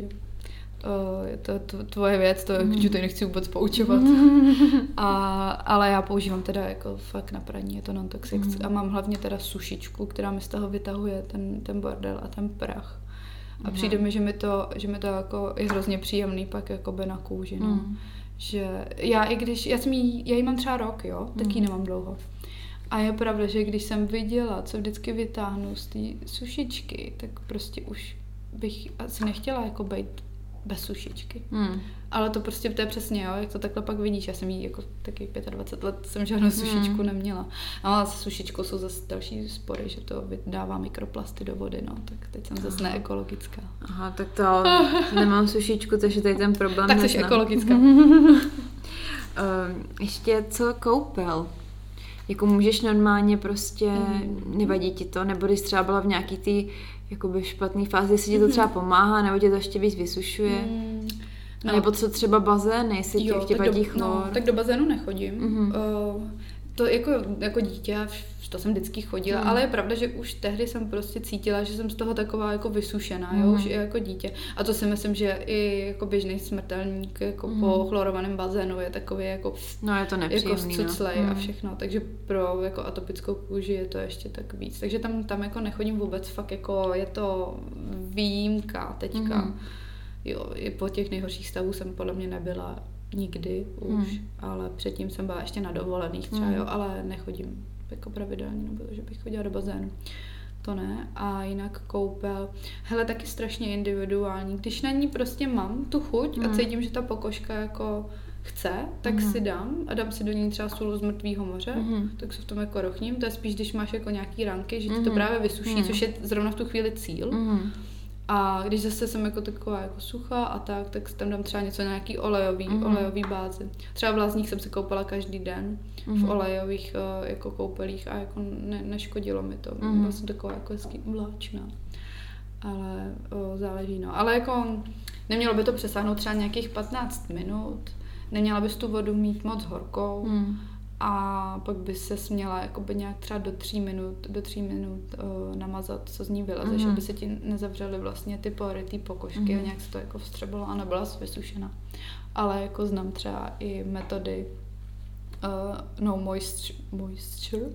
je to, to tvoje věc, to mm. to nechci vůbec poučovat. a, ale já používám teda jako fakt na praní, je to non-toxic. Mm. A mám hlavně teda sušičku, která mi z toho vytahuje ten, ten bordel a ten prach. A mm. přijde mi, že mi to, že mi to jako je hrozně příjemný pak jako by na kůži. No. Mm. Že já i když, já, jsem jí, já jí mám třeba rok, jo, tak ji mm. nemám dlouho. A je pravda, že když jsem viděla, co vždycky vytáhnu z té sušičky, tak prostě už bych asi nechtěla jako být bez sušičky. Hmm. Ale to prostě to je přesně, jo, jak to takhle pak vidíš. Já jsem jí jako taky 25 let jsem žádnou sušičku hmm. neměla. Ale se sušičkou jsou zase další spory, že to vydává mikroplasty do vody, no, tak teď jsem zase neekologická. Aha, tak to nemám sušičku, takže tady ten problém Tak jsi ekologická. uh, ještě co koupel? jako můžeš normálně prostě, mm. nevadí ti to, nebo když třeba byla v nějaký ty jakoby špatné fázi, jestli ti to třeba pomáhá, nebo tě to ještě víc vysušuje. Mm. No. Nebo co třeba bazén, jestli jo, ti vadí chlor. No, tak do bazénu nechodím. Mm-hmm. Uh, to jako, jako dítě, to jsem vždycky chodila, mm. ale je pravda, že už tehdy jsem prostě cítila, že jsem z toho taková jako vysušená, mm. jo, už i jako dítě. A to si myslím, že i jako běžný smrtelník jako mm. po chlorovaném bazénu je takový jako no, je to jako cuclej no. a mm. všechno, takže pro jako atopickou kůži je to ještě tak víc. Takže tam, tam jako nechodím vůbec, fakt jako je to výjimka teďka. Mm. Jo, i po těch nejhorších stavů jsem podle mě nebyla nikdy už, hmm. ale předtím jsem byla ještě na dovolených třeba, hmm. jo, ale nechodím jako pravidelně, nebo že bych chodila do bazénu. To ne. A jinak koupel. Hele, taky strašně individuální. Když na ní prostě mám tu chuť hmm. a cítím, že ta pokožka jako chce, tak mm. si dám a dám si do ní třeba sůl z mrtvého moře, mm. tak se v tom jako rochním. To je spíš, když máš jako nějaký ranky, že ti to právě vysuší, mm. což je zrovna v tu chvíli cíl. Mm. A když zase jsem jako taková jako suchá a tak, tak tam dám třeba něco na nějaký olejový, mm-hmm. olejový bázi. Třeba v Lázních jsem se koupala každý den mm-hmm. v mhm. olejových uh, jako koupelích a jako ne, neškodilo mi to. Mm-hmm. Byla jsem taková jako hezký mláčná. Ale uh, záleží, no. Ale jako nemělo by to přesáhnout třeba nějakých 15 minut. Neměla bys tu vodu mít moc horkou. Mm a pak by se směla jakoby nějak třeba do tří minut, do tří minut uh, namazat, co z ní vylezeš, mm-hmm. aby se ti nezavřely vlastně ty pory, ty pokožky mm-hmm. a nějak se to jako vstřebalo a nebyla vysušena. Ale jako znám třeba i metody uh, no moisture, moisture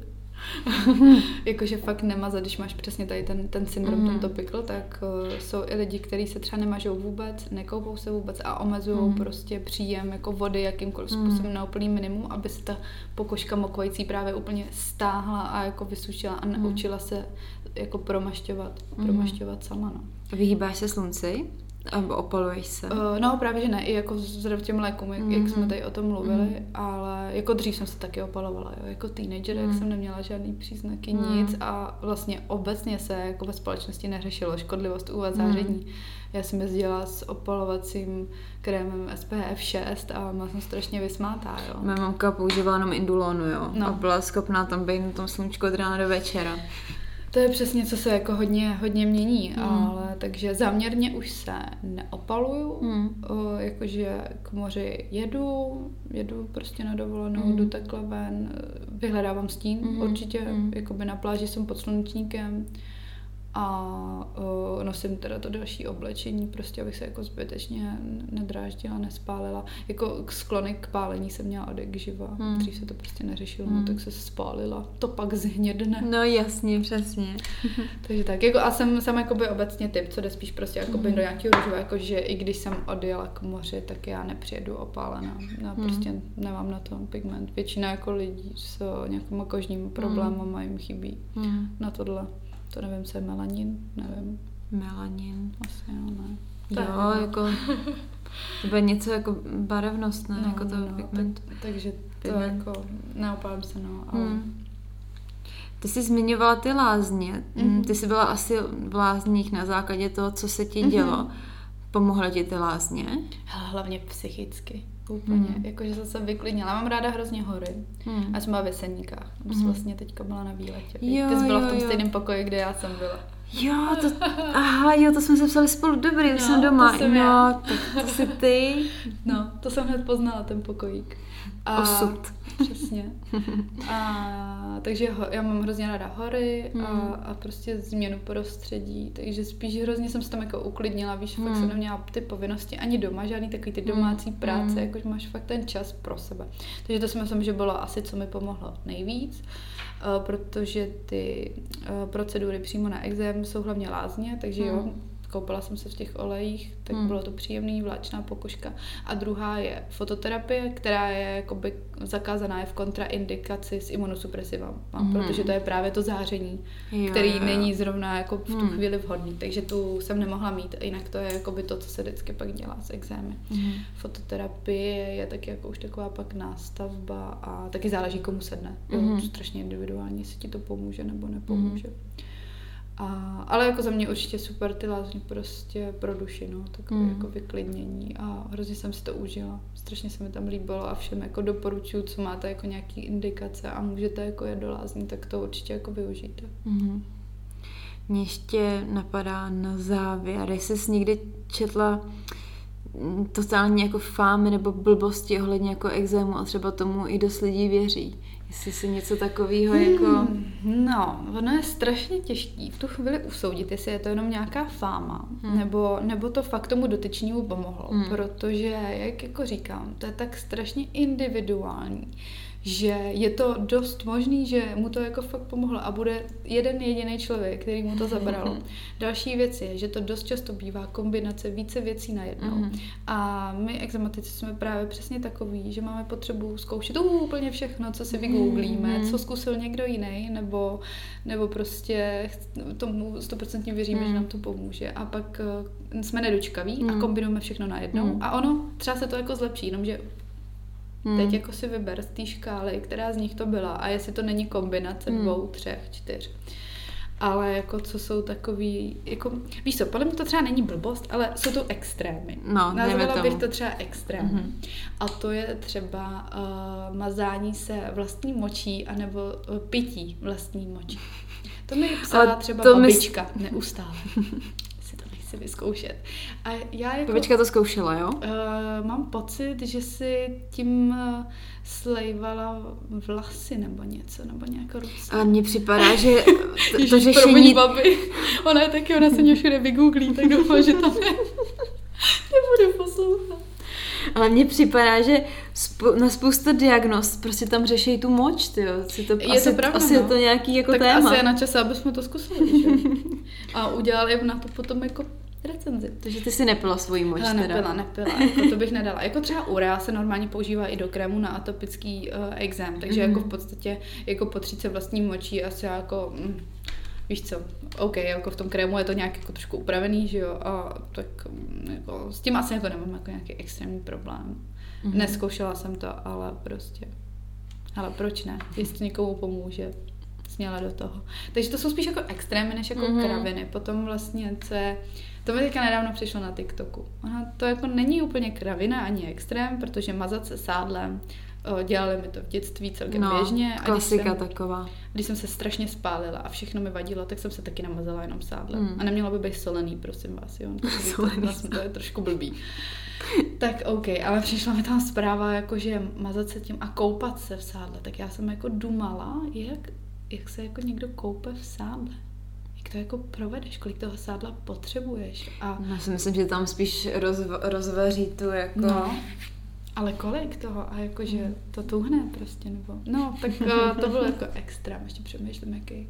Jakože fakt nemazat, když máš přesně tady ten, ten syndrom, mm. tento pikl, tak uh, jsou i lidi, kteří se třeba nemažou vůbec, nekoupou se vůbec a omezují mm. prostě příjem jako vody jakýmkoliv mm. způsobem na úplný minimum, aby se ta pokožka mokvající právě úplně stáhla a jako vysušila a naučila se jako promašťovat, mm. promašťovat sama. No. Vyhýbáš se slunci? A opaluješ se? Uh, no právě, že ne, i jako vzhledem těm lékům, jak, mm-hmm. jak jsme tady o tom mluvili, mm-hmm. ale jako dřív jsem se taky opalovala, jo. jako teenager, mm-hmm. jak jsem neměla žádný příznaky, mm-hmm. nic a vlastně obecně se jako ve společnosti neřešilo škodlivost UV záření. Mm-hmm. Já jsem jezdila s opalovacím krémem SPF 6 a byla jsem strašně vysmátá, jo. Moje mamka používala jenom indulonu, jo, no. a byla schopná tam být na tom sluníčku od rána do večera. To je přesně, co se jako hodně, hodně mění, mm. ale takže záměrně už se neopaluju, mm. o, jakože k moři jedu, jedu prostě na dovolenou, mm. jdu takhle ven, vyhledávám stín mm. určitě, mm. jakoby na pláži jsem pod slunečníkem, a uh, nosím teda to další oblečení, prostě abych se jako zbytečně nedráždila, nespálila. Jako sklony k pálení jsem měla od jak živa. Hmm. Dřív se to prostě neřešilo, no, hmm. no, tak se spálila. To pak zhnědne. No jasně, přesně. Takže tak, jako, a jsem, jsem jakoby obecně typ, co jde spíš prostě jakoby hmm. do nějakého růžova, jako že i když jsem odjela k moři, tak já nepřijedu opálená. Já hmm. prostě nemám na to pigment. Většina jako lidí s nějakým kožním problémem hmm. jim chybí hmm. na tohle. To nevím, co je melanin, nevím. Melanin. Asi jo, ne. To jo, jako to bude něco jako barevnost, ne? No, jako to no, pigment. Tak, takže to pigment. jako neopálím se, no, ale... Hmm. Ty jsi zmiňovala ty lázně. Mm-hmm. Ty jsi byla asi v lázních na základě toho, co se ti dělo. Mm-hmm. Pomohly ti ty lázně? Hlavně psychicky. Úplně. Mm. Jakože jsem se vyklidnila. Mám ráda hrozně hory. Mm. A jsem byla v Jeseníkách. Mm. vlastně teďka byla na výletě. Jo, Ty jsi byla jo, v tom jo. stejném pokoji, kde já jsem byla. Jo, to, aha, jo, to jsme se psali spolu, dobrý, už no, jsem doma. To jsem no, já. tak to jsi ty. No, to jsem hned poznala, ten pokojík. A, Osud. Přesně. A, takže ho, já mám hrozně ráda hory a, hmm. a prostě změnu prostředí, takže spíš hrozně jsem se tam jako uklidnila, víš, hmm. fakt jsem neměla ty povinnosti ani doma, žádný takový ty domácí hmm. práce, hmm. jakož máš fakt ten čas pro sebe. Takže to si myslím, že bylo asi, co mi pomohlo nejvíc, protože ty uh, procedury přímo na exém jsou hlavně lázně, takže jo, koupala jsem se v těch olejích, tak hmm. bylo to příjemný, vláčná pokožka. A druhá je fototerapie, která je jakoby zakázaná je v kontraindikaci s imunosupresivem, hmm. protože to je právě to záření, jo, který jo. není zrovna jako v tu hmm. chvíli vhodný. Takže tu jsem nemohla mít, jinak to je jakoby to, co se vždycky pak dělá s exémy. Hmm. Fototerapie je taky jako už taková pak nástavba a taky záleží, komu sedne. Hmm. Je to strašně individuální, jestli ti to pomůže nebo nepomůže. Hmm. A, ale jako za mě určitě super ty lázně prostě pro duši, no, takové mm. jako vyklidnění a hrozně jsem si to užila. Strašně se mi tam líbilo a všem jako doporučuju, co máte jako nějaký indikace a můžete jako jet do lázní, tak to určitě jako využijte. Mm. Mě ještě napadá na závěr, jestli jsi někdy četla totálně jako fámy nebo blbosti ohledně jako exému a třeba tomu i dost lidí věří. Jestli si něco takového hmm, jako... No, ono je strašně těžký v tu chvíli usoudit, jestli je to jenom nějaká fáma, hmm. nebo, nebo to fakt tomu dotyčnímu pomohlo, hmm. protože, jak jako říkám, to je tak strašně individuální že je to dost možný, že mu to jako fakt pomohlo a bude jeden jediný člověk, který mu to zabralo. Další věc je, že to dost často bývá kombinace více věcí najednou. Mm. A my exematici jsme právě přesně takový, že máme potřebu zkoušet úplně všechno, co si vygooglíme, mm. co zkusil někdo jiný, nebo, nebo prostě tomu stoprocentně věříme, mm. že nám to pomůže. A pak uh, jsme nedočkaví mm. a kombinujeme všechno najednou. Mm. A ono třeba se to jako zlepší, jenomže Hmm. Teď jako si vyber z té škály, která z nich to byla a jestli to není kombinace hmm. dvou, třech, čtyř. Ale jako co jsou takový, jako, víš co, podle mě to třeba není blbost, ale jsou to extrémy. No, Nazvala bych to třeba extrém. Mm-hmm. A to je třeba uh, mazání se vlastní močí anebo uh, pití vlastní močí. To mi psala třeba to babička my... neustále. si vyzkoušet. A já jako... Babička to zkoušela, jo? Uh, mám pocit, že si tím uh, slejvala vlasy nebo něco, nebo nějakou ruce. A mně připadá, že to, to řešení... babi. Ona je taky, ona se mě všude vygooglí, tak doufám, že tam ne... nebude poslouchat. Ale mně připadá, že na spoustu diagnóz prostě tam řeší tu moč, ty jo. To, je asi, to pravda, asi no. je to nějaký jako tak téma. asi je na čase, aby jsme to zkusili. Že? A udělali na to potom jako recenzi. Takže ty si nepila svoji moč teda? Nepila, nepila, jako to bych nedala. Jako třeba urea se normálně používá i do krému na atopický uh, exém, takže mm-hmm. jako v podstatě jako potřít se vlastní močí asi jako... Mm, víš co, OK, jako v tom krému je to nějak jako trošku upravený, že jo, a tak mm, jako, s tím asi jako nemám jako nějaký extrémní problém. Mm-hmm. Neskoušela jsem to, ale prostě, ale proč ne, jestli někomu pomůže, směla do toho. Takže to jsou spíš jako extrémy, než jako mm-hmm. kraviny. Potom vlastně, co je, to mi teďka nedávno přišlo na TikToku. Ona to jako není úplně kravina ani extrém, protože mazat se sádlem, dělali mi to v dětství celkem no, běžně. A klasika když jsem, taková. Když jsem se strašně spálila a všechno mi vadilo, tak jsem se taky namazala jenom sádlem. Mm. A nemělo by být solený, prosím vás, jo. solený. To, vlastně to je trošku blbý. tak OK, ale přišla mi tam zpráva, jako že mazat se tím a koupat se v sádle. Tak já jsem jako dumala, jak, jak se jako někdo koupe v sádle jak to jako provedeš, kolik toho sádla potřebuješ. A... No, já si myslím, že tam spíš rozv- rozvaří tu jako... No, ale kolik toho? A jakože hmm. to tuhne prostě, nebo... No, tak uh, to bylo jako extrém. Ještě přemýšlím, jaký,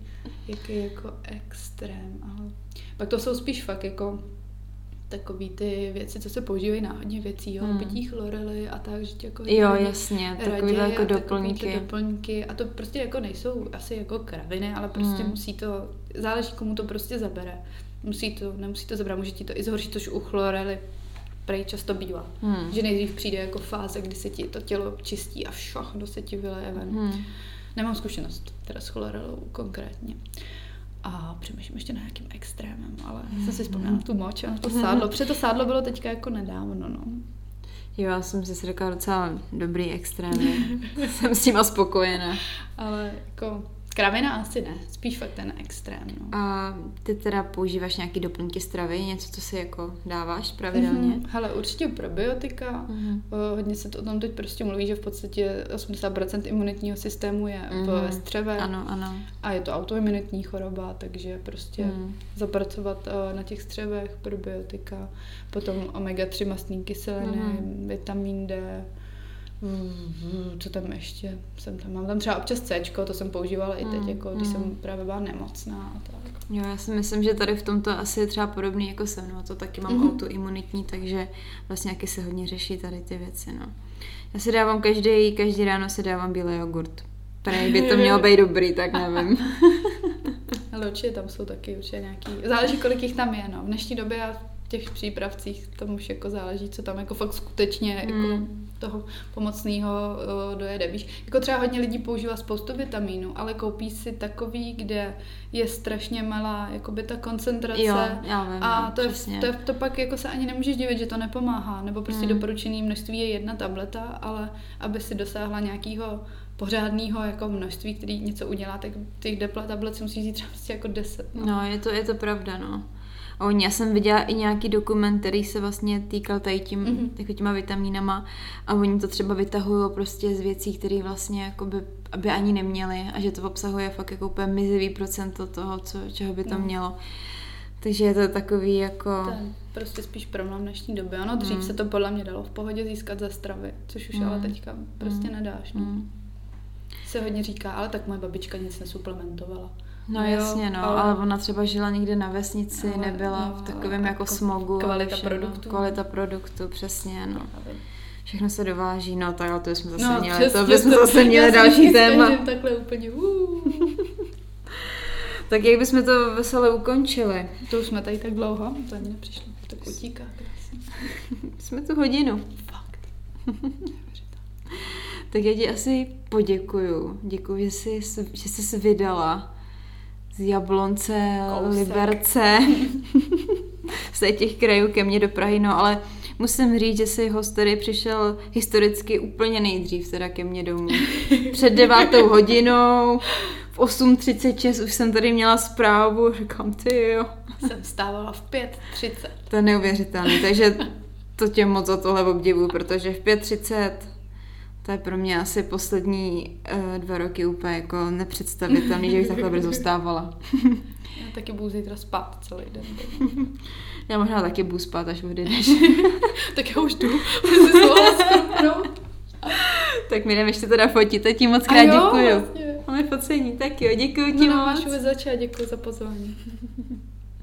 jaký jako extrém. Ale pak to jsou spíš fakt jako takový ty věci, co se používají na hodně věcí, jo, hmm. pití chlorely a tak, že jako jo, jasně, takový jako doplňky. doplňky a to prostě jako nejsou asi jako kraviny, ale prostě hmm. musí to, záleží komu to prostě zabere. Musí to, nemusí to zabrat, může ti to i zhoršit, což u chlorely prej často bývá. Hmm. Že nejdřív přijde jako fáze, kdy se ti to tělo čistí a všechno se ti vyleje ven. Hmm. Nemám zkušenost teda s chlorelou konkrétně. A přemýšlím ještě na nějakým extrémem, ale hmm. jsem si vzpomněla tu moč a to sádlo. Protože to sádlo bylo teďka jako nedávno, no. Jo, já jsem si řekla docela dobrý extrém. jsem s tím spokojená. Ale jako Kravina asi ne, spíš fakt ten extrém. No. A ty teda používáš nějaký doplňky stravy, něco, co si jako dáváš pravidelně? Mm-hmm. Hele, určitě probiotika. Mm-hmm. hodně se to o tom teď prostě mluví, že v podstatě 80% imunitního systému je mm-hmm. ve střeve. Ano, ano. A je to autoimunitní choroba, takže prostě mm. zapracovat na těch střevech probiotika, potom omega-3 mastní kyseliny, mm-hmm. vitamin D, co tam ještě jsem tam, mám tam třeba občas C, to jsem používala i teď, mm, jako když jsem právě byla nemocná a tak. Jo, já si myslím, že tady v tomto asi je třeba podobný jako se mnou, to taky mám mm. autoimunitní, takže vlastně jaký se hodně řeší tady ty věci, no. Já si dávám každý, každý ráno si dávám bílý jogurt. Prej by to mělo být dobrý, tak nevím. Ale určitě tam jsou taky určitě nějaký, záleží kolik jich tam je, no. V dnešní době já těch přípravcích tam už jako záleží, co tam jako fakt skutečně mm. Toho pomocného uh, dojede. Víš, jako třeba hodně lidí používá spoustu vitamínů, ale koupí si takový, kde je strašně malá jakoby ta koncentrace jo, já vím, a no, to, je, to, je, to pak jako se ani nemůžeš divit, že to nepomáhá, nebo prostě mm. doporučený množství je jedna tableta, ale aby si dosáhla nějakého pořádného jako množství, který něco udělá, tak těch tablet si musí vzít třeba prostě jako deset. No. no, je to, je to pravda, no. Oni, já jsem viděla i nějaký dokument, který se vlastně týkal tady tím, mm-hmm. jako těma vitamínama a oni to třeba vytahují prostě z věcí, které vlastně jakoby, aby ani neměli a že to obsahuje fakt jako úplně mizivý procento toho, co, čeho by to mm. mělo. Takže je to takový jako... To je prostě spíš problém dnešní doby. Ano, dřív mm. se to podle mě dalo v pohodě získat ze stravy, což už mm. ale teďka prostě mm. nedáš. No. Mm. Se hodně říká, ale tak moje babička nic nesuplementovala. No jasně, no, ale... ale ona třeba žila někde na vesnici, ale, nebyla no, v takovém jako, jako smogu. Kvalita produktu. Kvalita produktu, přesně, no. Všechno se dováží, no tak ale to jsme zase no, měli, přesně, to bychom to, zase měli další téma. takhle úplně, Tak jak bychom to veselé ukončili? To už jsme tady tak dlouho, to ani nepřišlo, tak utíká jsme tu hodinu. Fakt. tak já ti asi poděkuju. Děkuji, že jsi, že jsi se vydala z Jablonce, Kousek. Liberce, z těch krajů ke mně do Prahy, no ale musím říct, že si host tady přišel historicky úplně nejdřív teda ke mně domů. Před devátou hodinou, v 8.36 už jsem tady měla zprávu, říkám, ty jo. Jsem vstávala v 5.30. To je neuvěřitelné, takže to tě moc za tohle obdivu, protože v 5.30 to je pro mě asi poslední uh, dva roky úplně jako nepředstavitelný, že bych takhle brzo zůstávala. Já taky budu zítra spát celý den. Já možná taky budu spát, až odejdeš. tak já už jdu. tak mi jdeme ještě teda fotit, a ti moc krát děkuju. Vlastně. Máme focení, tak jo, děkuju ti no, moc. Máš vůbec začát, děkuji za pozvání.